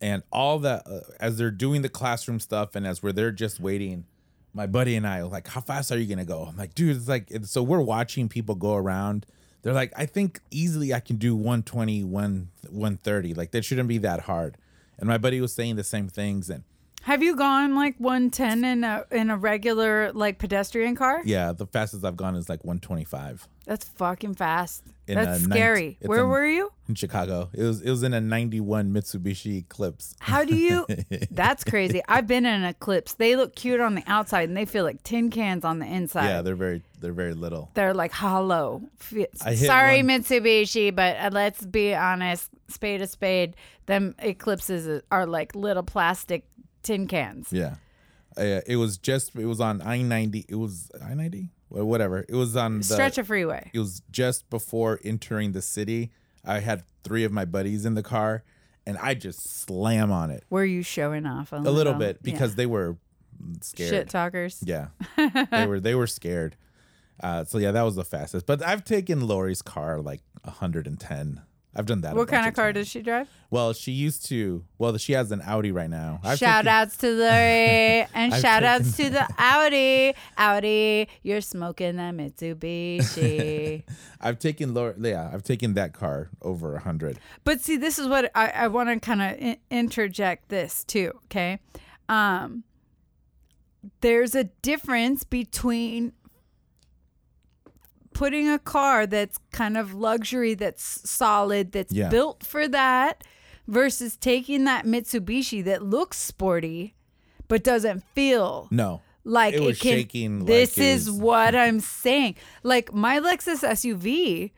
and all that uh, as they're doing the classroom stuff, and as we're there just waiting, my buddy and I were like, "How fast are you gonna go?" I'm like, "Dude, it's like." it's- So we're watching people go around. They're like, "I think easily I can do 120, 1 130. Like that shouldn't be that hard." And my buddy was saying the same things, and Have you gone like 110 in a in a regular like pedestrian car? yeah, the fastest I've gone is like 125 That's fucking fast. In That's scary. Where a- were you? in Chicago. It was it was in a 91 Mitsubishi Eclipse. How do you? That's crazy. I've been in an Eclipse. They look cute on the outside and they feel like tin cans on the inside. Yeah, they're very they're very little. They're like hollow. F- I hit Sorry, one- Mitsubishi, but uh, let's be honest. spade a spade. Them eclipses are like little plastic tin cans. Yeah. Uh, it was just it was on I ninety. It was I ninety, whatever. It was on the Stretch of freeway. It was just before entering the city. I had three of my buddies in the car, and I just slam on it Were you showing off a, a little Yeah. bit because they were scared. shit talkers? Yeah, they were they were scared. Uh, so yeah, that was the fastest. But I've taken Lori's car like 110. I've done that. What kind of car times. does she drive? Well, she used to. Well, she has an Audi right now. I've shout taken- outs to Lori and I've shout outs to the Audi. Audi, you're smoking that Mitsubishi. I've taken Lori. Yeah, I've taken that car over a 100. but see, this is what I, I want to kind of in- interject this too. Okay. Um, there's a difference between putting a car that's kind of luxury, that's solid, that's Yeah. built for that, versus taking that Mitsubishi that looks sporty but doesn't feel No, like It it, can. shaking like this it is was- what I'm saying. Like my Lexus SUV,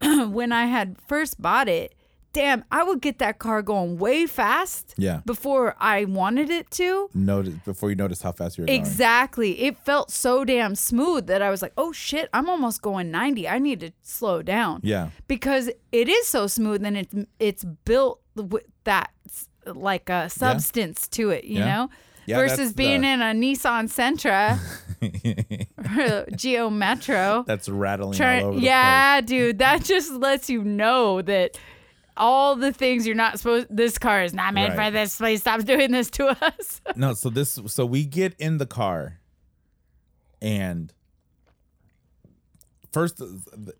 when I had first bought it, damn, I would get that car going way fast. Yeah. Before I wanted it to. notice before you notice how fast you're going. Exactly. It felt so damn smooth that I was like, oh shit, I'm almost going 90. I need to slow down. Yeah. Because it is so smooth and it's it's built with that like uh, a substance to it, you Yeah. know? Yeah, Versus being the- in a Nissan Sentra or Geo Metro. That's rattling Try- all over yeah, dude, that just lets you know that all the things you're not supposed this car is not made Right. for this. Please stop doing this to us. No, so this so we get in the car and first the-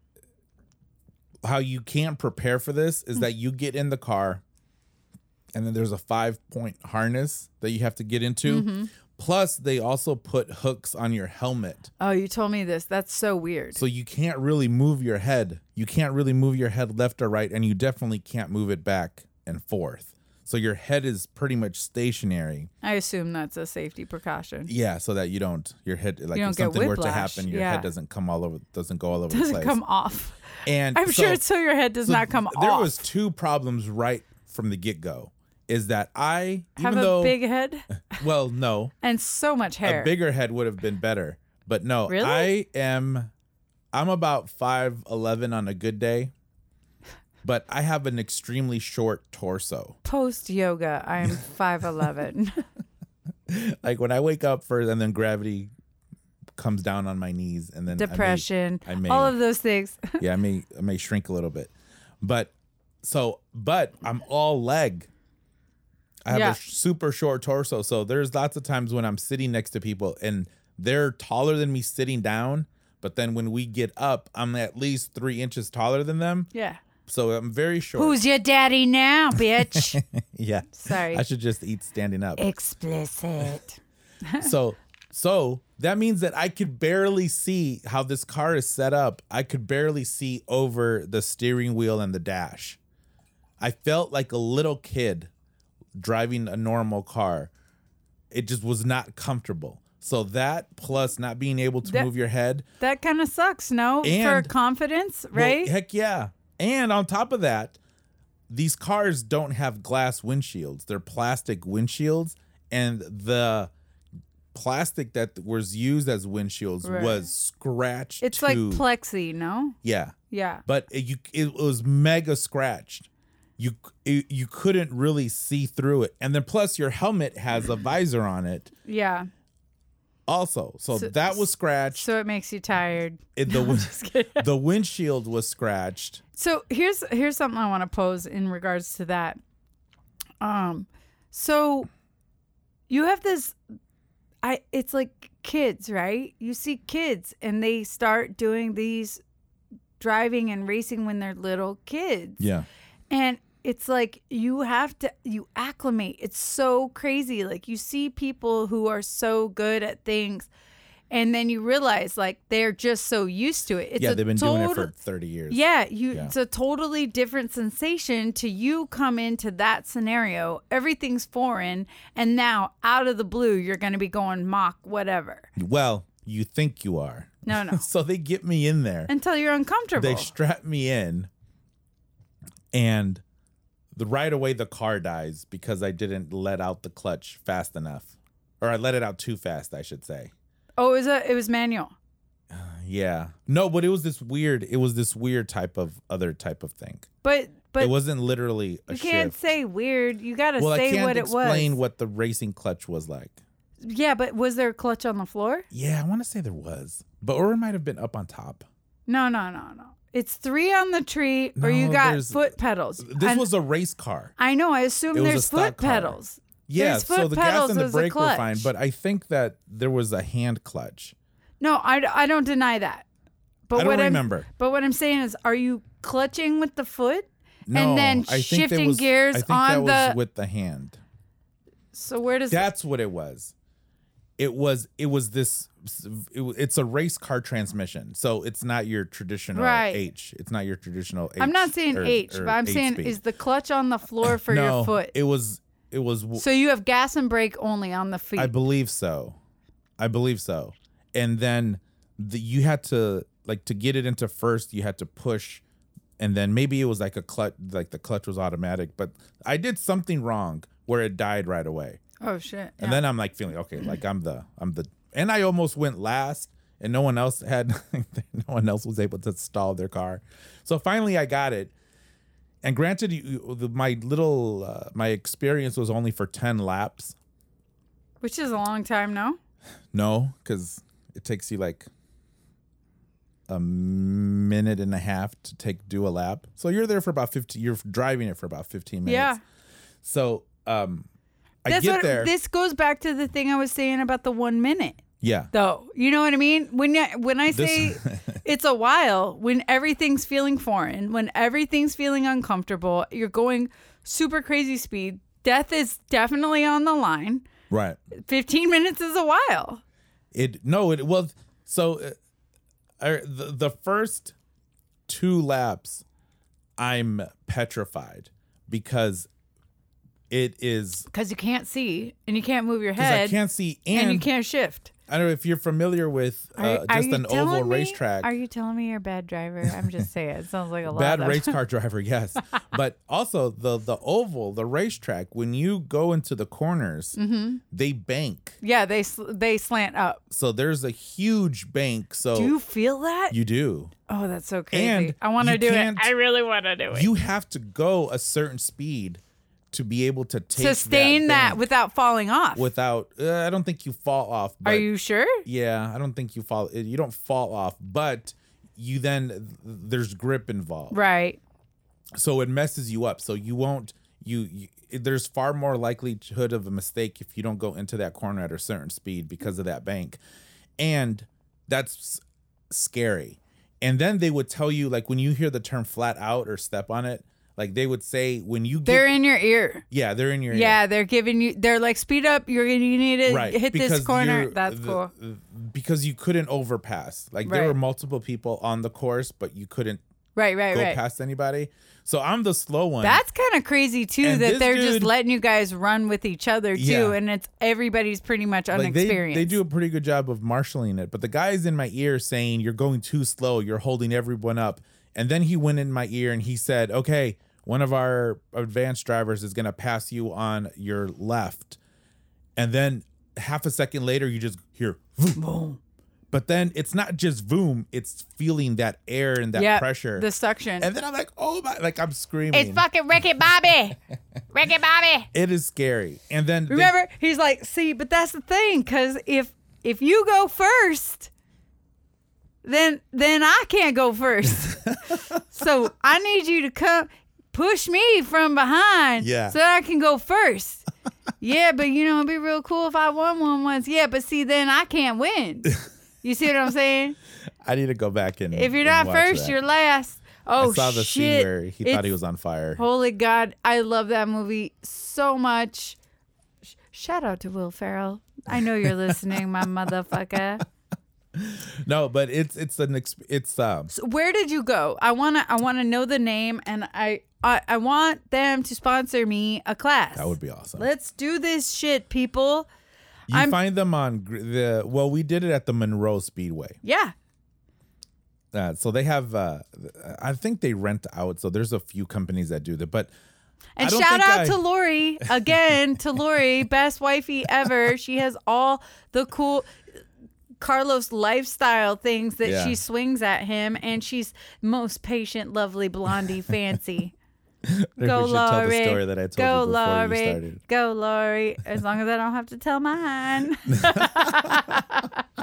how you can't prepare for this is that you get in the car and then there's a 5 point harness that you have to get into. Mm-hmm. Plus they also put hooks on your helmet. oh, you told me this. That's so weird. So you can't really move your head. You can't really move your head left or right, and you definitely can't move it back and forth. So your head is pretty much stationary. I assume that's a safety precaution. Yeah, so that you don't your head like if something were to happen, your yeah. head doesn't come all over doesn't go all over the Doesn't come off. and I'm so- sure it's so your head does so not come off. There was two problems right from the get go. Is that I Have a though big head well no and so much hair. a bigger head would have been better. But no, Really? I am I'm about 5'11 on a good day. But I have an extremely short torso. Post yoga, I am 5'11. Like when I wake up first and then gravity comes down on my knees and then I may- Depression, I may, all of those things. yeah, I may I may shrink a little bit. But so but I'm all leg. I have Yeah. a super short torso. So there's lots of times when I'm sitting next to people and they're taller than me sitting down. But then when we get up, I'm at least three inches taller than them. Yeah. So I'm very short. Who's your daddy now, bitch? yeah. Sorry. I should just eat standing up. Explicit. so so that means that I could barely see how this car is set up. I could barely see over the steering wheel and the dash. I felt like a little kid driving a normal car. It just was not comfortable. So that plus not being able to That- move your head, That kind of sucks, no? And, For confidence, well, right? heck yeah. And on top of that, these cars don't have glass windshields. They're plastic windshields and the plastic that was used as windshields Right. was scratched it's like plexi, no? yeah Yeah. but it, you it was mega scratched you you couldn't really see through it and then plus your helmet has a visor on it Yeah. also so, So- that was scratched So it makes you tired. It- the, kidding. the windshield was scratched So here's here's something I want to pose in regards to that. Um, so you have this. I it's like kids, right? You see kids, and they start doing these driving and racing when they're little kids. yeah And it's like you have to you acclimate. It's so crazy. Like you see people who are so good at things and then you realize like they're just so used to it. It's yeah they've been doing it for 30 years yeah, you Yeah. it's a totally different sensation to you come into that scenario. Everything's foreign and now out of the blue you're going to be going mock whatever. well you think you are No, no. so they get me in there Until you're uncomfortable. they strap me in and the right away the car dies because I didn't let out the clutch fast enough, or I let it out too fast, I should say. Oh, it was a it was manual. Yeah, no, but it was this weird. It was this weird type of other type of thing. But but it wasn't literally a you can't shift. say weird. You got to well, I say can't what it explain what the racing clutch was like. Yeah, but was there a clutch on the floor? Yeah, I want to say there was, but or it might have been up on top. No, no, no, no. It's three on the tree, or you No, got there's- foot pedals. This And was a race car. I know. I assume it was a there's stock foot car. pedals. Yeah, There's so foot the gas pedals and the as a brake were fine, clutch. but I think that there was a hand clutch. No, I, I don't deny that. But I don't what remember. I'm but what I'm saying is, are you clutching with the foot No, and then I think shifting was, gears I think on that was the? with the hand. so where does That's what it was. It was it was this it, it's a race car transmission. So it's not your traditional Right. H. It's not your traditional H. I'm not saying or- H, or but I'm saying speed. is the clutch on the floor for no, your foot? It was it was w- so you have gas and brake only on the feet. I believe so. I believe so. And then the, you had to like to get it into first, you had to push and then maybe it was like a clutch like the clutch was automatic, but I did something wrong where it died right away. Oh shit! And then I'm like feeling okay, like I'm the I'm the and I almost went last and no one else had no one else was able to stall their car. So finally I got it. And granted you, the- my little uh, my experience was only for 10 laps. which is a long time, no? No, cuz it takes you like a minute and a half to take do a lap. So you're there for about 15 you're driving it for about 15 minutes. Yeah. So um I That's get what there. this goes back to the thing I was saying about the one minute. yeah. though. You know what I mean? When you, when I say This- it's a while, when everything's feeling foreign, when everything's feeling uncomfortable, you're going super crazy speed. Death is definitely on the line. Right. 15 minutes is a while. It no, it was So, uh, I, the the first two laps, I'm petrified because it is Because you can't see and you can't move your head I can't see and, and, you can't shift. I don't know if you're familiar with uh, are just you an oval me- racetrack. Are you telling me you're a bad driver? I'm just saying. It sounds like a lot. Bad race car driver, yes, but also the the oval, the racetrack. When you go into the corners, Mm-hmm. they bank. Yeah, they they slant up. So there's a huge bank. So Do you feel that? you do. oh, that's so crazy. And I want to do it. I really want to do it. you have to go a certain speed to be able to take Sustain that, bank without falling off. without uh, I don't think you fall off but Are you sure? yeah I don't think you fall you don't fall off but you then there's grip involved Right. so it messes you up so you won't you, you there's far more likelihood of a mistake if you don't go into that corner at a certain speed because of that bank and that's scary and then they would tell you like when you hear the term flat out or step on it like they would say when you get They're in your ear. yeah they're in your ear. Yeah, they're giving you. They're like, speed up. You're gonna. You need to right hit this corner. That's the- cool. Uh, because you couldn't overpass like there were multiple people on the course but you couldn't Right, right, go right. past anybody so i'm the slow one That's kind of crazy too. And that they're just letting you guys run with each other too, Yeah. and it's everybody's pretty much like they, unexperienced. they do a pretty good job of marshaling it but the guy's in my ear saying you're going too slow you're holding everyone up and then he went in my ear and he said okay one of our advanced drivers is going to pass you on your left and then half a second later you just hear vroom. Boom. but then it's not just boom it's feeling that air and that Yeah, pressure the suction. and then i'm like oh my like i'm screaming it's fucking Ricky Bobby. Ricky Bobby. it is scary and then they- Remember, he's like, see, but that's the thing, because if if you go first, then then I can't go first. so I need you to come push me from behind, Yeah. so that I can go first. yeah, but you know, it'd be real cool if I won one once. Yeah, but see, then I can't win. You see what I'm saying? i need to go back and If you're and not first, that. you're last. Oh i saw the shit! scene where he thought he was on fire Holy God, I love that movie so much. Sh- Shout out to Will Ferrell. I know you're listening, my motherfucker. no but it's it's an exp- it's um So where did you go? I wanna I wanna know the name, and I I, I want them to sponsor me a class. that would be awesome Let's do this shit, people. you I'm- find them on the well we did it at the monroe speedway Yeah. uh, so they have uh i think they rent out so there's a few companies that do that but And shout out I- to Lori again to Lori, best wifey ever. She has all the cool Carlos lifestyle things that Yeah. she swings at him, and she's most patient, lovely, blondie, fancy. Go Lori. tell the Lori. story that I told Go you before you Lori. started. Go Lori. As long as I don't have to tell mine.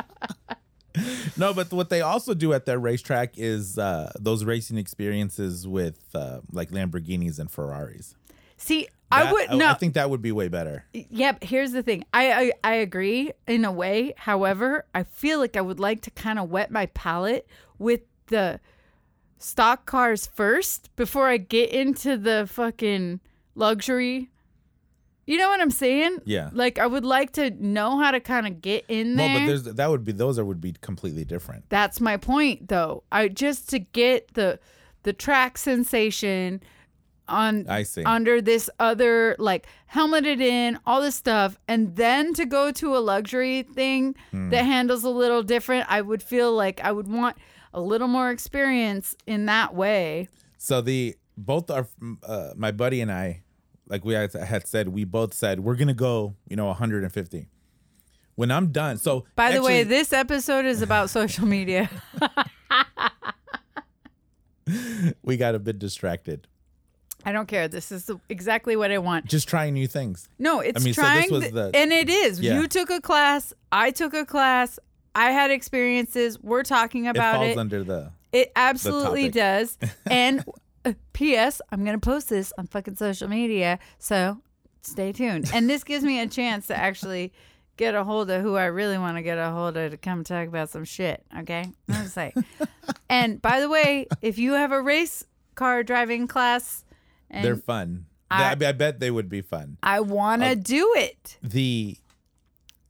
No, but what they also do at their racetrack is uh, those racing experiences with uh, like Lamborghinis and Ferraris. See, I would I, no. I think that would be way better. Yep. Here's the thing. I, I I agree in a way. However, I feel like I would like to kind of wet my palate with the stock cars first before I get into the fucking luxury. You know what I'm saying? Yeah. Like I would like to know how to kind of get in No, there. but there's that would be those are would be completely different. That's my point though. I just to get the the track sensation on I see. under this other like helmeted in all this stuff and then to go to a luxury thing Hmm. that handles a little different i would feel like i would want a little more experience in that way So the both our uh, my buddy and I, like we had, had said, we both said we're gonna go, you know, 150. When I'm done, so by the way this episode is about social media we got a bit distracted, i don't care this is the- exactly what i want just trying new things. no it's I mean, so this trying was the- and it is Yeah. you took a class i took a class i had experiences we're talking about It falls it under the It absolutely topic. does. And uh, P.S. I'm gonna post this on fucking social media, so stay tuned. And this gives me a chance to actually get a hold of who I really want to get a hold of to come talk about some shit. Okay, I'm say. and by the way, if you have a race car driving class, and they're fun. I- I, bet they would be fun. I want to do it. The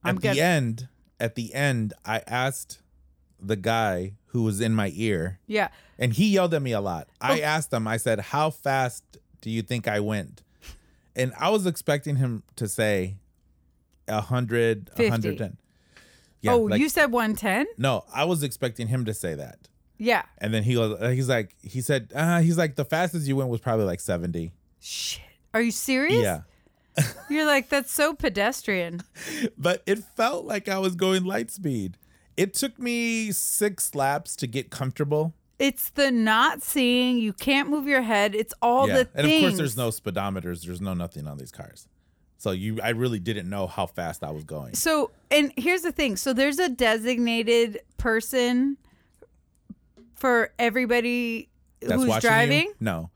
I'm at good. the end, at the end, I asked the guy who was in my ear, Yeah. and he yelled at me a lot. I Oh. asked him, I said, How fast do you think I went? And I was expecting him to say a hundred, a hundred ten. Yeah, oh, like- you said 110? no, I was expecting him to say that. Yeah. And then he was he's like he said, uh, he's like the fastest you went was probably like 70. Shit. Are you serious? Yeah. You're like that's so pedestrian. But it felt like I was going light speed. It took me six laps to get comfortable. It's the not seeing. You can't move your head. It's all yeah. the and things. of course there's no speedometers, there's no nothing on these cars. So you I really didn't know how fast I was going. So, and here's the thing. So there's a designated person for everybody That's who's watching driving. you? No.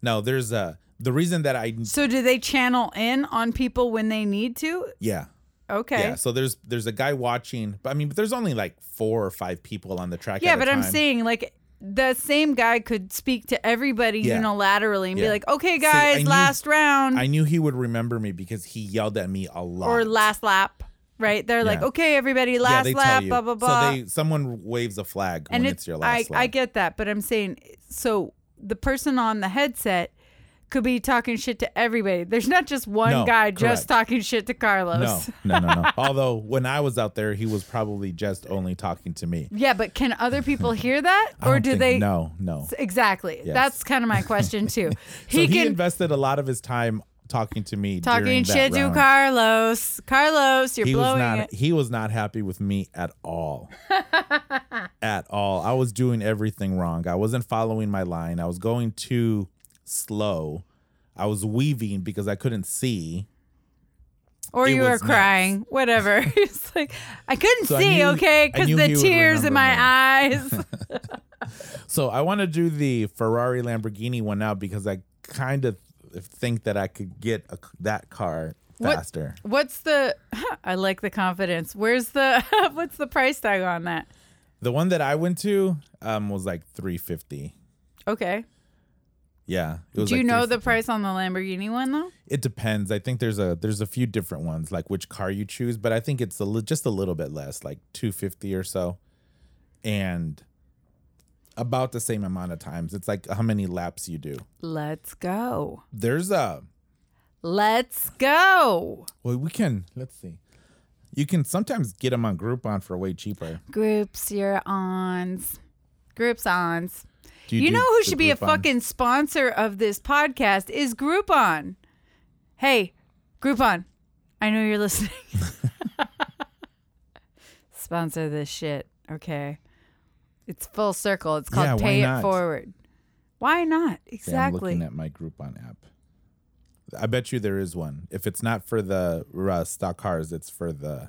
No, there's a the reason that I So do they channel in on people when they need to? yeah. Okay. Yeah, so there's there's a guy watching, but I mean, but there's only like four or five people on the track. Yeah, at a but I'm saying like the same guy could speak to everybody Yeah. unilaterally and be like, "Okay, I guys, knew- last round I knew he would remember me because he yelled at me a lot. or last lap." Right? They're like, Yeah. "Okay, everybody, last they lap, you. blah blah blah." So they someone waves a flag and when it's, your I, last lap. I get that, but I'm saying so the person on the headset could be talking shit to everybody. There's not just one No, guy just correct. talking shit to Carlos. no, no, no, no. Although when I was out there, he was probably just only talking to me. Yeah, but can other people hear that, I or don't do think- they? No, no. Exactly. That's kind of my question too. So He invested a lot of his time talking to me. talking shit to round. Carlos. Carlos, you're he was blowing not it. he was not happy with me at all at all i was doing everything wrong i wasn't following my line i was going too slow i was weaving because i couldn't see Or it you were was nuts. crying, whatever. it's like I couldn't So I see, knew- okay, because the tears in my me. eyes. so i want to do the ferrari lamborghini one now because i kind of think that i could get a, that car What- faster What's the? I like the confidence. Where's the? what's the price tag on that? the one that i went to um was like 350 Okay. yeah it was Do you like know the price on the Lamborghini one though? It depends. I think there's a there's a few different ones, like which car you choose, but I think it's a li- just a little bit less, like 250 or so, and about the same amount of times. It's like how many laps you do. Let's go. There's a Let's go. well, we can let's see. You can sometimes get them on Groupon for way cheaper. Groups, you're ons. Groups ons. Do You, do know who should be a fucking sponsor of this podcast is Groupon. Hey, Groupon, I know you're listening. sponsor this shit, okay? It's full circle. It's called Yeah, why Pay It not? Forward. Why not? Yeah, I'm Exactly. looking at my Groupon app. I bet you there is one. If it's not for the uh, stock cars, it's for the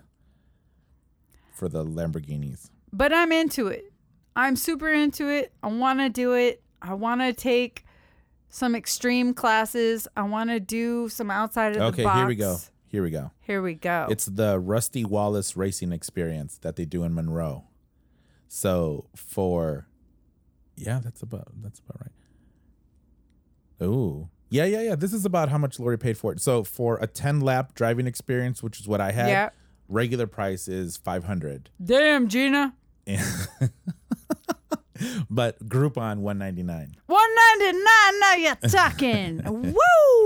for the Lamborghinis. but I'm into it. I'm super into it. I want to do it. I want to take some extreme classes. I want to do some outside of the Okay, box. here we go. Here we go. Here we go. It's the Rusty Wallace racing experience that they do in Monroe. So for yeah, that's about that's about right. Ooh. Yeah, yeah, yeah. This is about how much Lori paid for it. So for a 10 lap driving experience, which is what I had, yeah. regular price is 500. Damn, Gina. but Groupon 199. 199 now you're talking.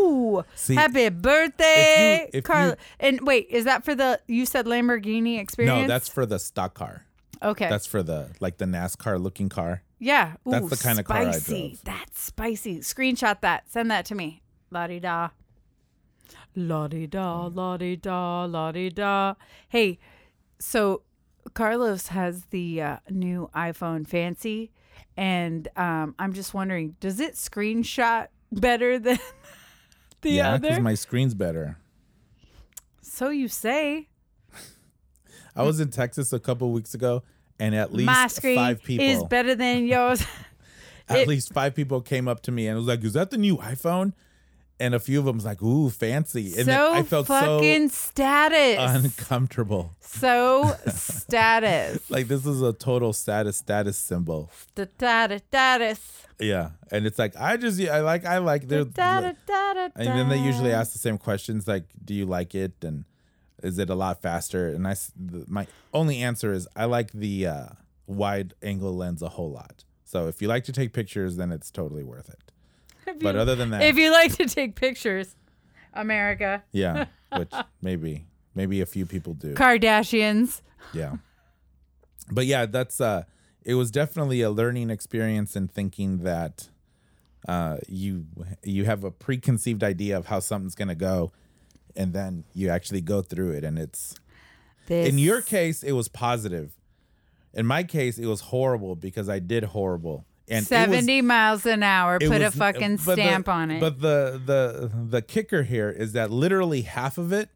Woo! See, Happy birthday, if you- Carla. And wait, is that for the you said Lamborghini experience? No, that's for the stock car. Okay. That's for the like the NASCAR looking car. yeah. that's the kinda car I spicy. drove. That's spicy. Screenshot that. Send that to me. La di da. La di da, la di da, la di da. Hey, so Carlos has the uh, new iPhone Fancy, and um, I'm just wondering, does it screenshot better than the yeah, because my screen's better. so you say. I was in Texas a couple weeks ago, and at least My screen five people, is better than yours. at it- least five people came up to me and was like, "Is that the new iPhone?" And a few of them was like, "Ooh, fancy," and so I felt fucking status. so uncomfortable. so status. Like this is a total status status symbol. Da status. Yeah, and it's like I just I like I like da. And then they usually ask the same questions like, "Do you like it?" and "Is it a lot faster?" And I the, my only answer is, I like the uh, wide angle lens a whole lot. So if you like to take pictures, then it's totally worth it. If But you- other than that, if you like to take pictures, America, yeah, which maybe maybe a few people do. Kardashians. Yeah. But yeah, that's uh it was definitely a learning experience in thinking that uh you you have a preconceived idea of how something's going to go and then you actually go through it and it's This, in your case it was positive. In my case it was horrible because I did horrible. And it was- seventy miles an hour, put a uh, fucking but the- stamp on it. But the the the kicker here is that literally half of it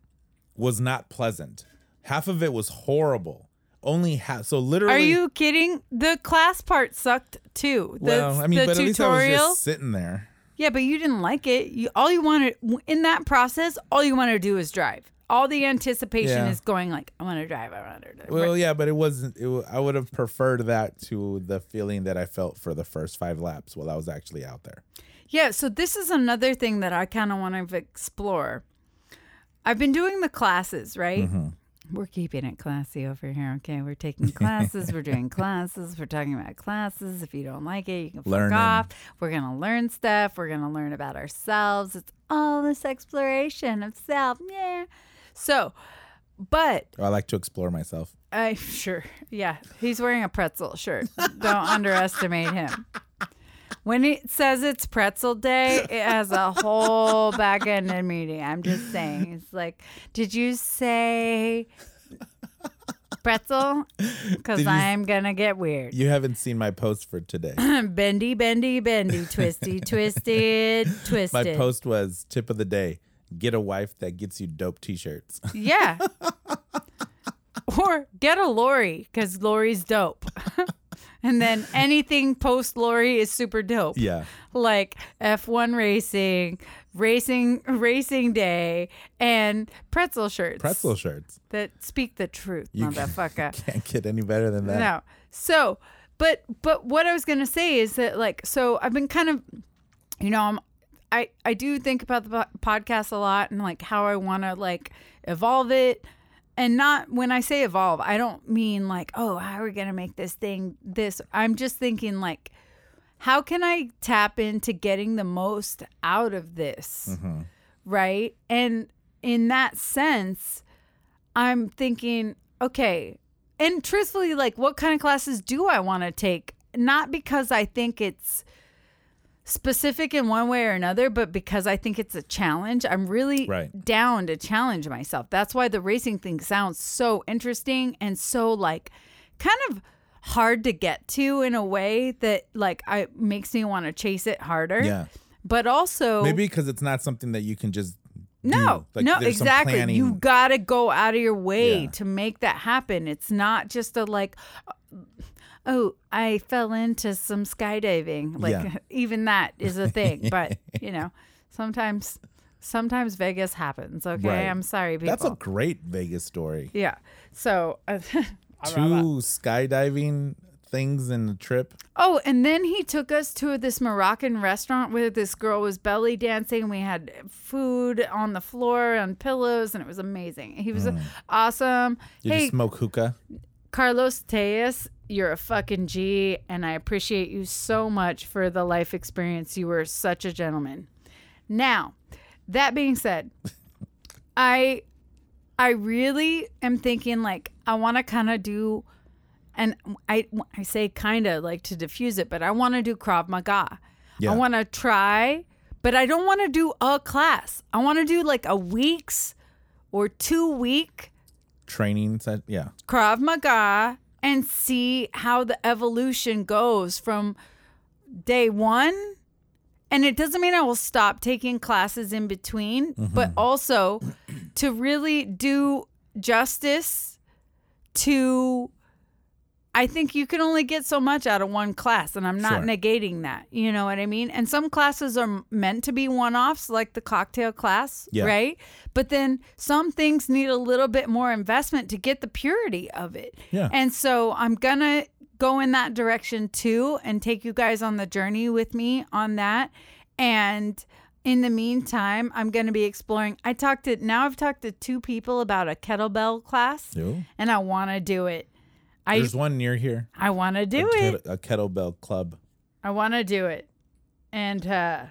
was not pleasant. Half of it was horrible. Only half. So literally. Are you kidding? The class part sucked too. The, Well, I mean, the but at least I was just sitting there. Yeah, but you didn't like it. You all you wanted in that process, all you wanted to do is drive. All the anticipation Yeah. is going like, I want to drive. I want to drive. Well, yeah, but it wasn't. It, wa- I would have preferred that to the feeling that I felt for the first five laps while I was actually out there. Yeah, so this is another thing that I kind of want to explore. I've been doing the classes, right? Mm-hmm. We're keeping it classy over here, okay? We're taking classes, we're doing classes, we're talking about classes. If you don't like it, you can fuck off. We're going to learn stuff, we're going to learn about ourselves. It's all this exploration of self. Yeah. So, but oh, I like to explore myself. I sure. Yeah, he's wearing a pretzel shirt. Don't underestimate him. When it says it's pretzel day, it has a whole back end of meeting. I'm just saying. It's like, did you say pretzel? Because Did you- I'm gonna get weird. You haven't seen my post for today. bendy, bendy, bendy, twisty, twisted, twisted. my post was tip of the day: get a wife that gets you dope T-shirts. Yeah. or get a Lori because Lori's dope. and then anything post Lori is super dope. yeah, Like F1 racing, racing, racing day, and pretzel shirts. pretzel shirts. that speak the truth, You motherfucker. Can't get any better than that. No. So, but but what I was gonna say is that like so I've been kind of, you know, I'm I I do think about the podcast a lot and like how I want to like evolve it. And not when I say evolve, I don't mean like, oh, how are we gonna make this thing this? I'm just thinking like, how can I tap into getting the most out of this? Mm-hmm. Right. And in that sense, I'm thinking, okay, and truthfully, like, what kind of classes do I want to take not because I think it's specific in one way or another, but because I think it's a challenge. I'm really Right. down to challenge myself. That's why the racing thing sounds so interesting and so like kind of hard to get to in a way that like I makes me want to chase it harder. Yeah. But also Maybe because it's not something that you can just no, Like, no, exactly. You got to go out of your way Yeah. to make that happen. It's not just a like, oh, I fell into some skydiving. Like Yeah. even that is a thing. but you know, sometimes, sometimes Vegas happens. Okay, Right. I'm sorry, people. That's a great Vegas story. yeah. So. Uh, Two skydiving things in the trip. Oh, and then he took us to this Moroccan restaurant where this girl was belly dancing. We had food on the floor and pillows, and it was amazing. He was awesome. Did hey, you smoke hookah? Carlos Tejas, you're a fucking G, and I appreciate you so much for the life experience. You were such a gentleman. Now, that being said, I I really am thinking like I want to kind of do and I I say kind of like to diffuse it, but I want to do Krav Maga. Yeah. I want to try, but I don't want to do a class. I want to do like a week's or two week Training set. Yeah. Krav Maga and see how the evolution goes from day one. And it doesn't mean I will stop taking classes in between, mm-hmm. but also to really do justice to. I think you can only get so much out of one class, and I'm not Sure. negating that. You know what I mean? And some classes are meant to be one offs, like the cocktail class, Yeah. right? But then some things need a little bit more investment to get the purity of it. Yeah. And so I'm going to go in that direction too and take you guys on the journey with me on that. And in the meantime, I'm going to be exploring. I talked to, now I've talked to two people about a kettlebell class Ooh. and I want to do it. I, There's one near here. I want to do a, it. ket- a kettlebell club. I want to do it. And uh,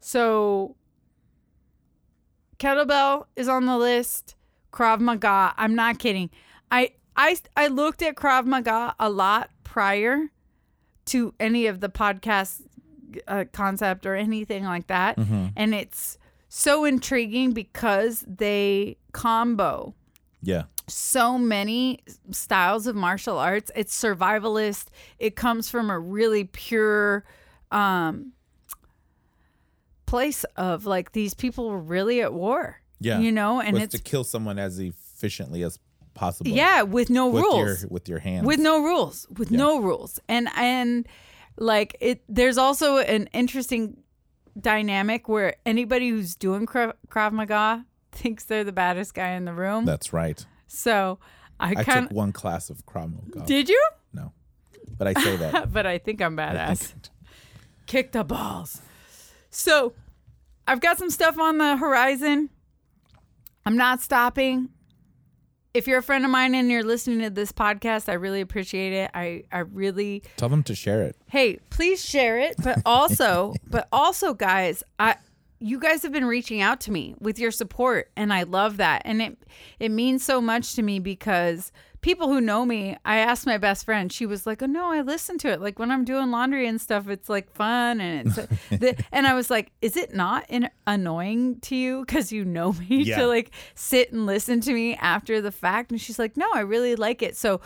so kettlebell is on the list. Krav Maga. I'm not kidding. I I I looked at Krav Maga a lot prior to any of the podcast uh, concept or anything like that, and it's so intriguing because they combo Yeah. So many styles of martial arts. It's survivalist. It comes from a really pure um place of like these people were really at war. Yeah. You know, and was it's to kill someone as efficiently as possible. yeah, with no With rules. your with your hands. with no rules with no rules and and like it there's also an interesting dynamic where anybody who's doing Krav Maga thinks they're the baddest guy in the room That's right. So i I kind took one class of Krav Maga. did you? No, but I say that. but i think i'm badass. think- kick the balls. So i've got some stuff on the horizon. I'm not stopping. If you're a friend of mine and you're listening to this podcast i really appreciate it. I i really Tell them to share it. hey please share it but also but also guys i you guys have been reaching out to me with your support and i love that. And it it means so much to me because people who know me i asked my best friend she was like oh no i listen to it. Like when i'm doing laundry and stuff it's like fun and it's the, and i was like is it not in, annoying to you? Because you know me Yeah. to like sit and listen to me after the fact? And she's like no i really like it. So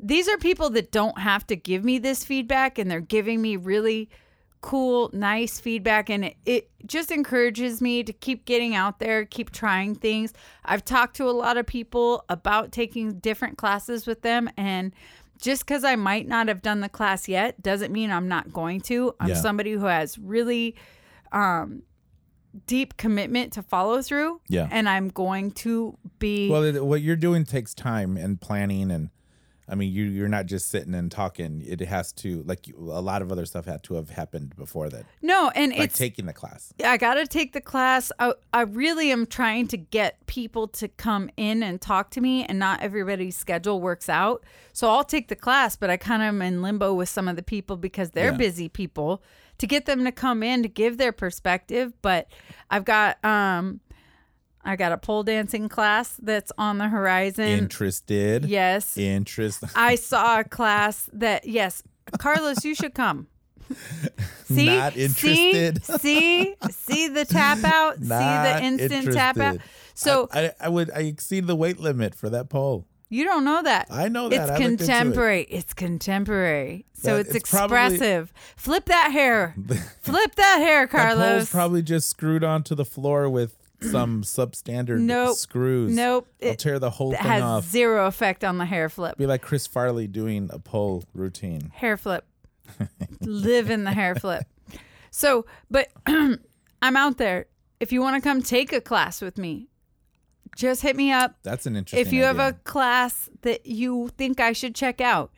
these are people that don't have to give me this feedback and they're giving me really cool nice feedback and it, just encourages me to keep getting out there keep trying things i've talked to a lot of people about taking different classes with them and just because i might not have done the class yet doesn't mean i'm not going to i'm Yeah. somebody who has really um deep commitment to follow through Yeah. and i'm going to be Well, what you're doing takes time and planning, and I mean, you you're not just sitting and talking. It has to like you- a lot of other stuff had to have happened before that, no and like it's taking the class. Yeah, I got to take the class. I, I really am trying to get people to come in and talk to me, and not everybody's schedule works out. So I'll take the class, but I kind of am in limbo with some of the people because they're Yeah. busy people to get them to come in to give their perspective. But I've got, um, I got a pole dancing class that's on the horizon. Interested? yes. Interest. I saw a class that, yes, Carlos, you should come. See, Not interested. See, see, see the tap out. see Not the instant tap out. interested. So I, I, I would I exceed the weight limit for that pole. you don't know that. I know that. It's I into it. contemporary. It's contemporary. So That- it's, it's probably- expressive. Flip that hair. Flip that hair, That pole's Carlos. probably just screwed onto the floor with some substandard Nope. screws. Nope. I'll It, tear the whole thing has off. zero effect on the hair flip. Be like Chris Farley doing a pole routine. hair flip. Live in the hair flip. So, but I'm out there. If you want to come take a class with me, just hit me up. That's an interesting. If you have a class that you think I should check out,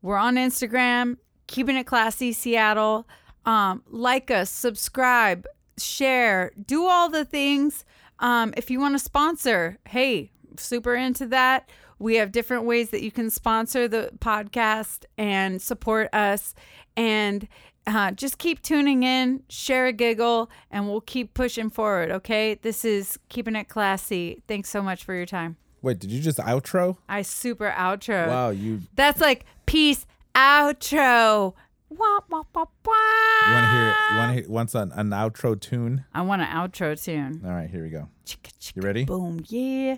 we're on Instagram, keeping it classy, Seattle. Um, like us, subscribe, share, do all the things. Um, if you want to sponsor, hey, super into that. We have different ways that you can sponsor the podcast and support us. And uh, just keep tuning in, share a giggle, and we'll keep pushing forward. Okay. This is keeping it classy. Thanks so much for your time. wait, did you just outro? I super outro. Wow, you That's like peace outro. Wah, wah, wah, wah. you want to hear you want to hear once an, an outro tune? I want an outro tune. All right, here we go. Chicka, chicka, You ready? Boom. Yeah.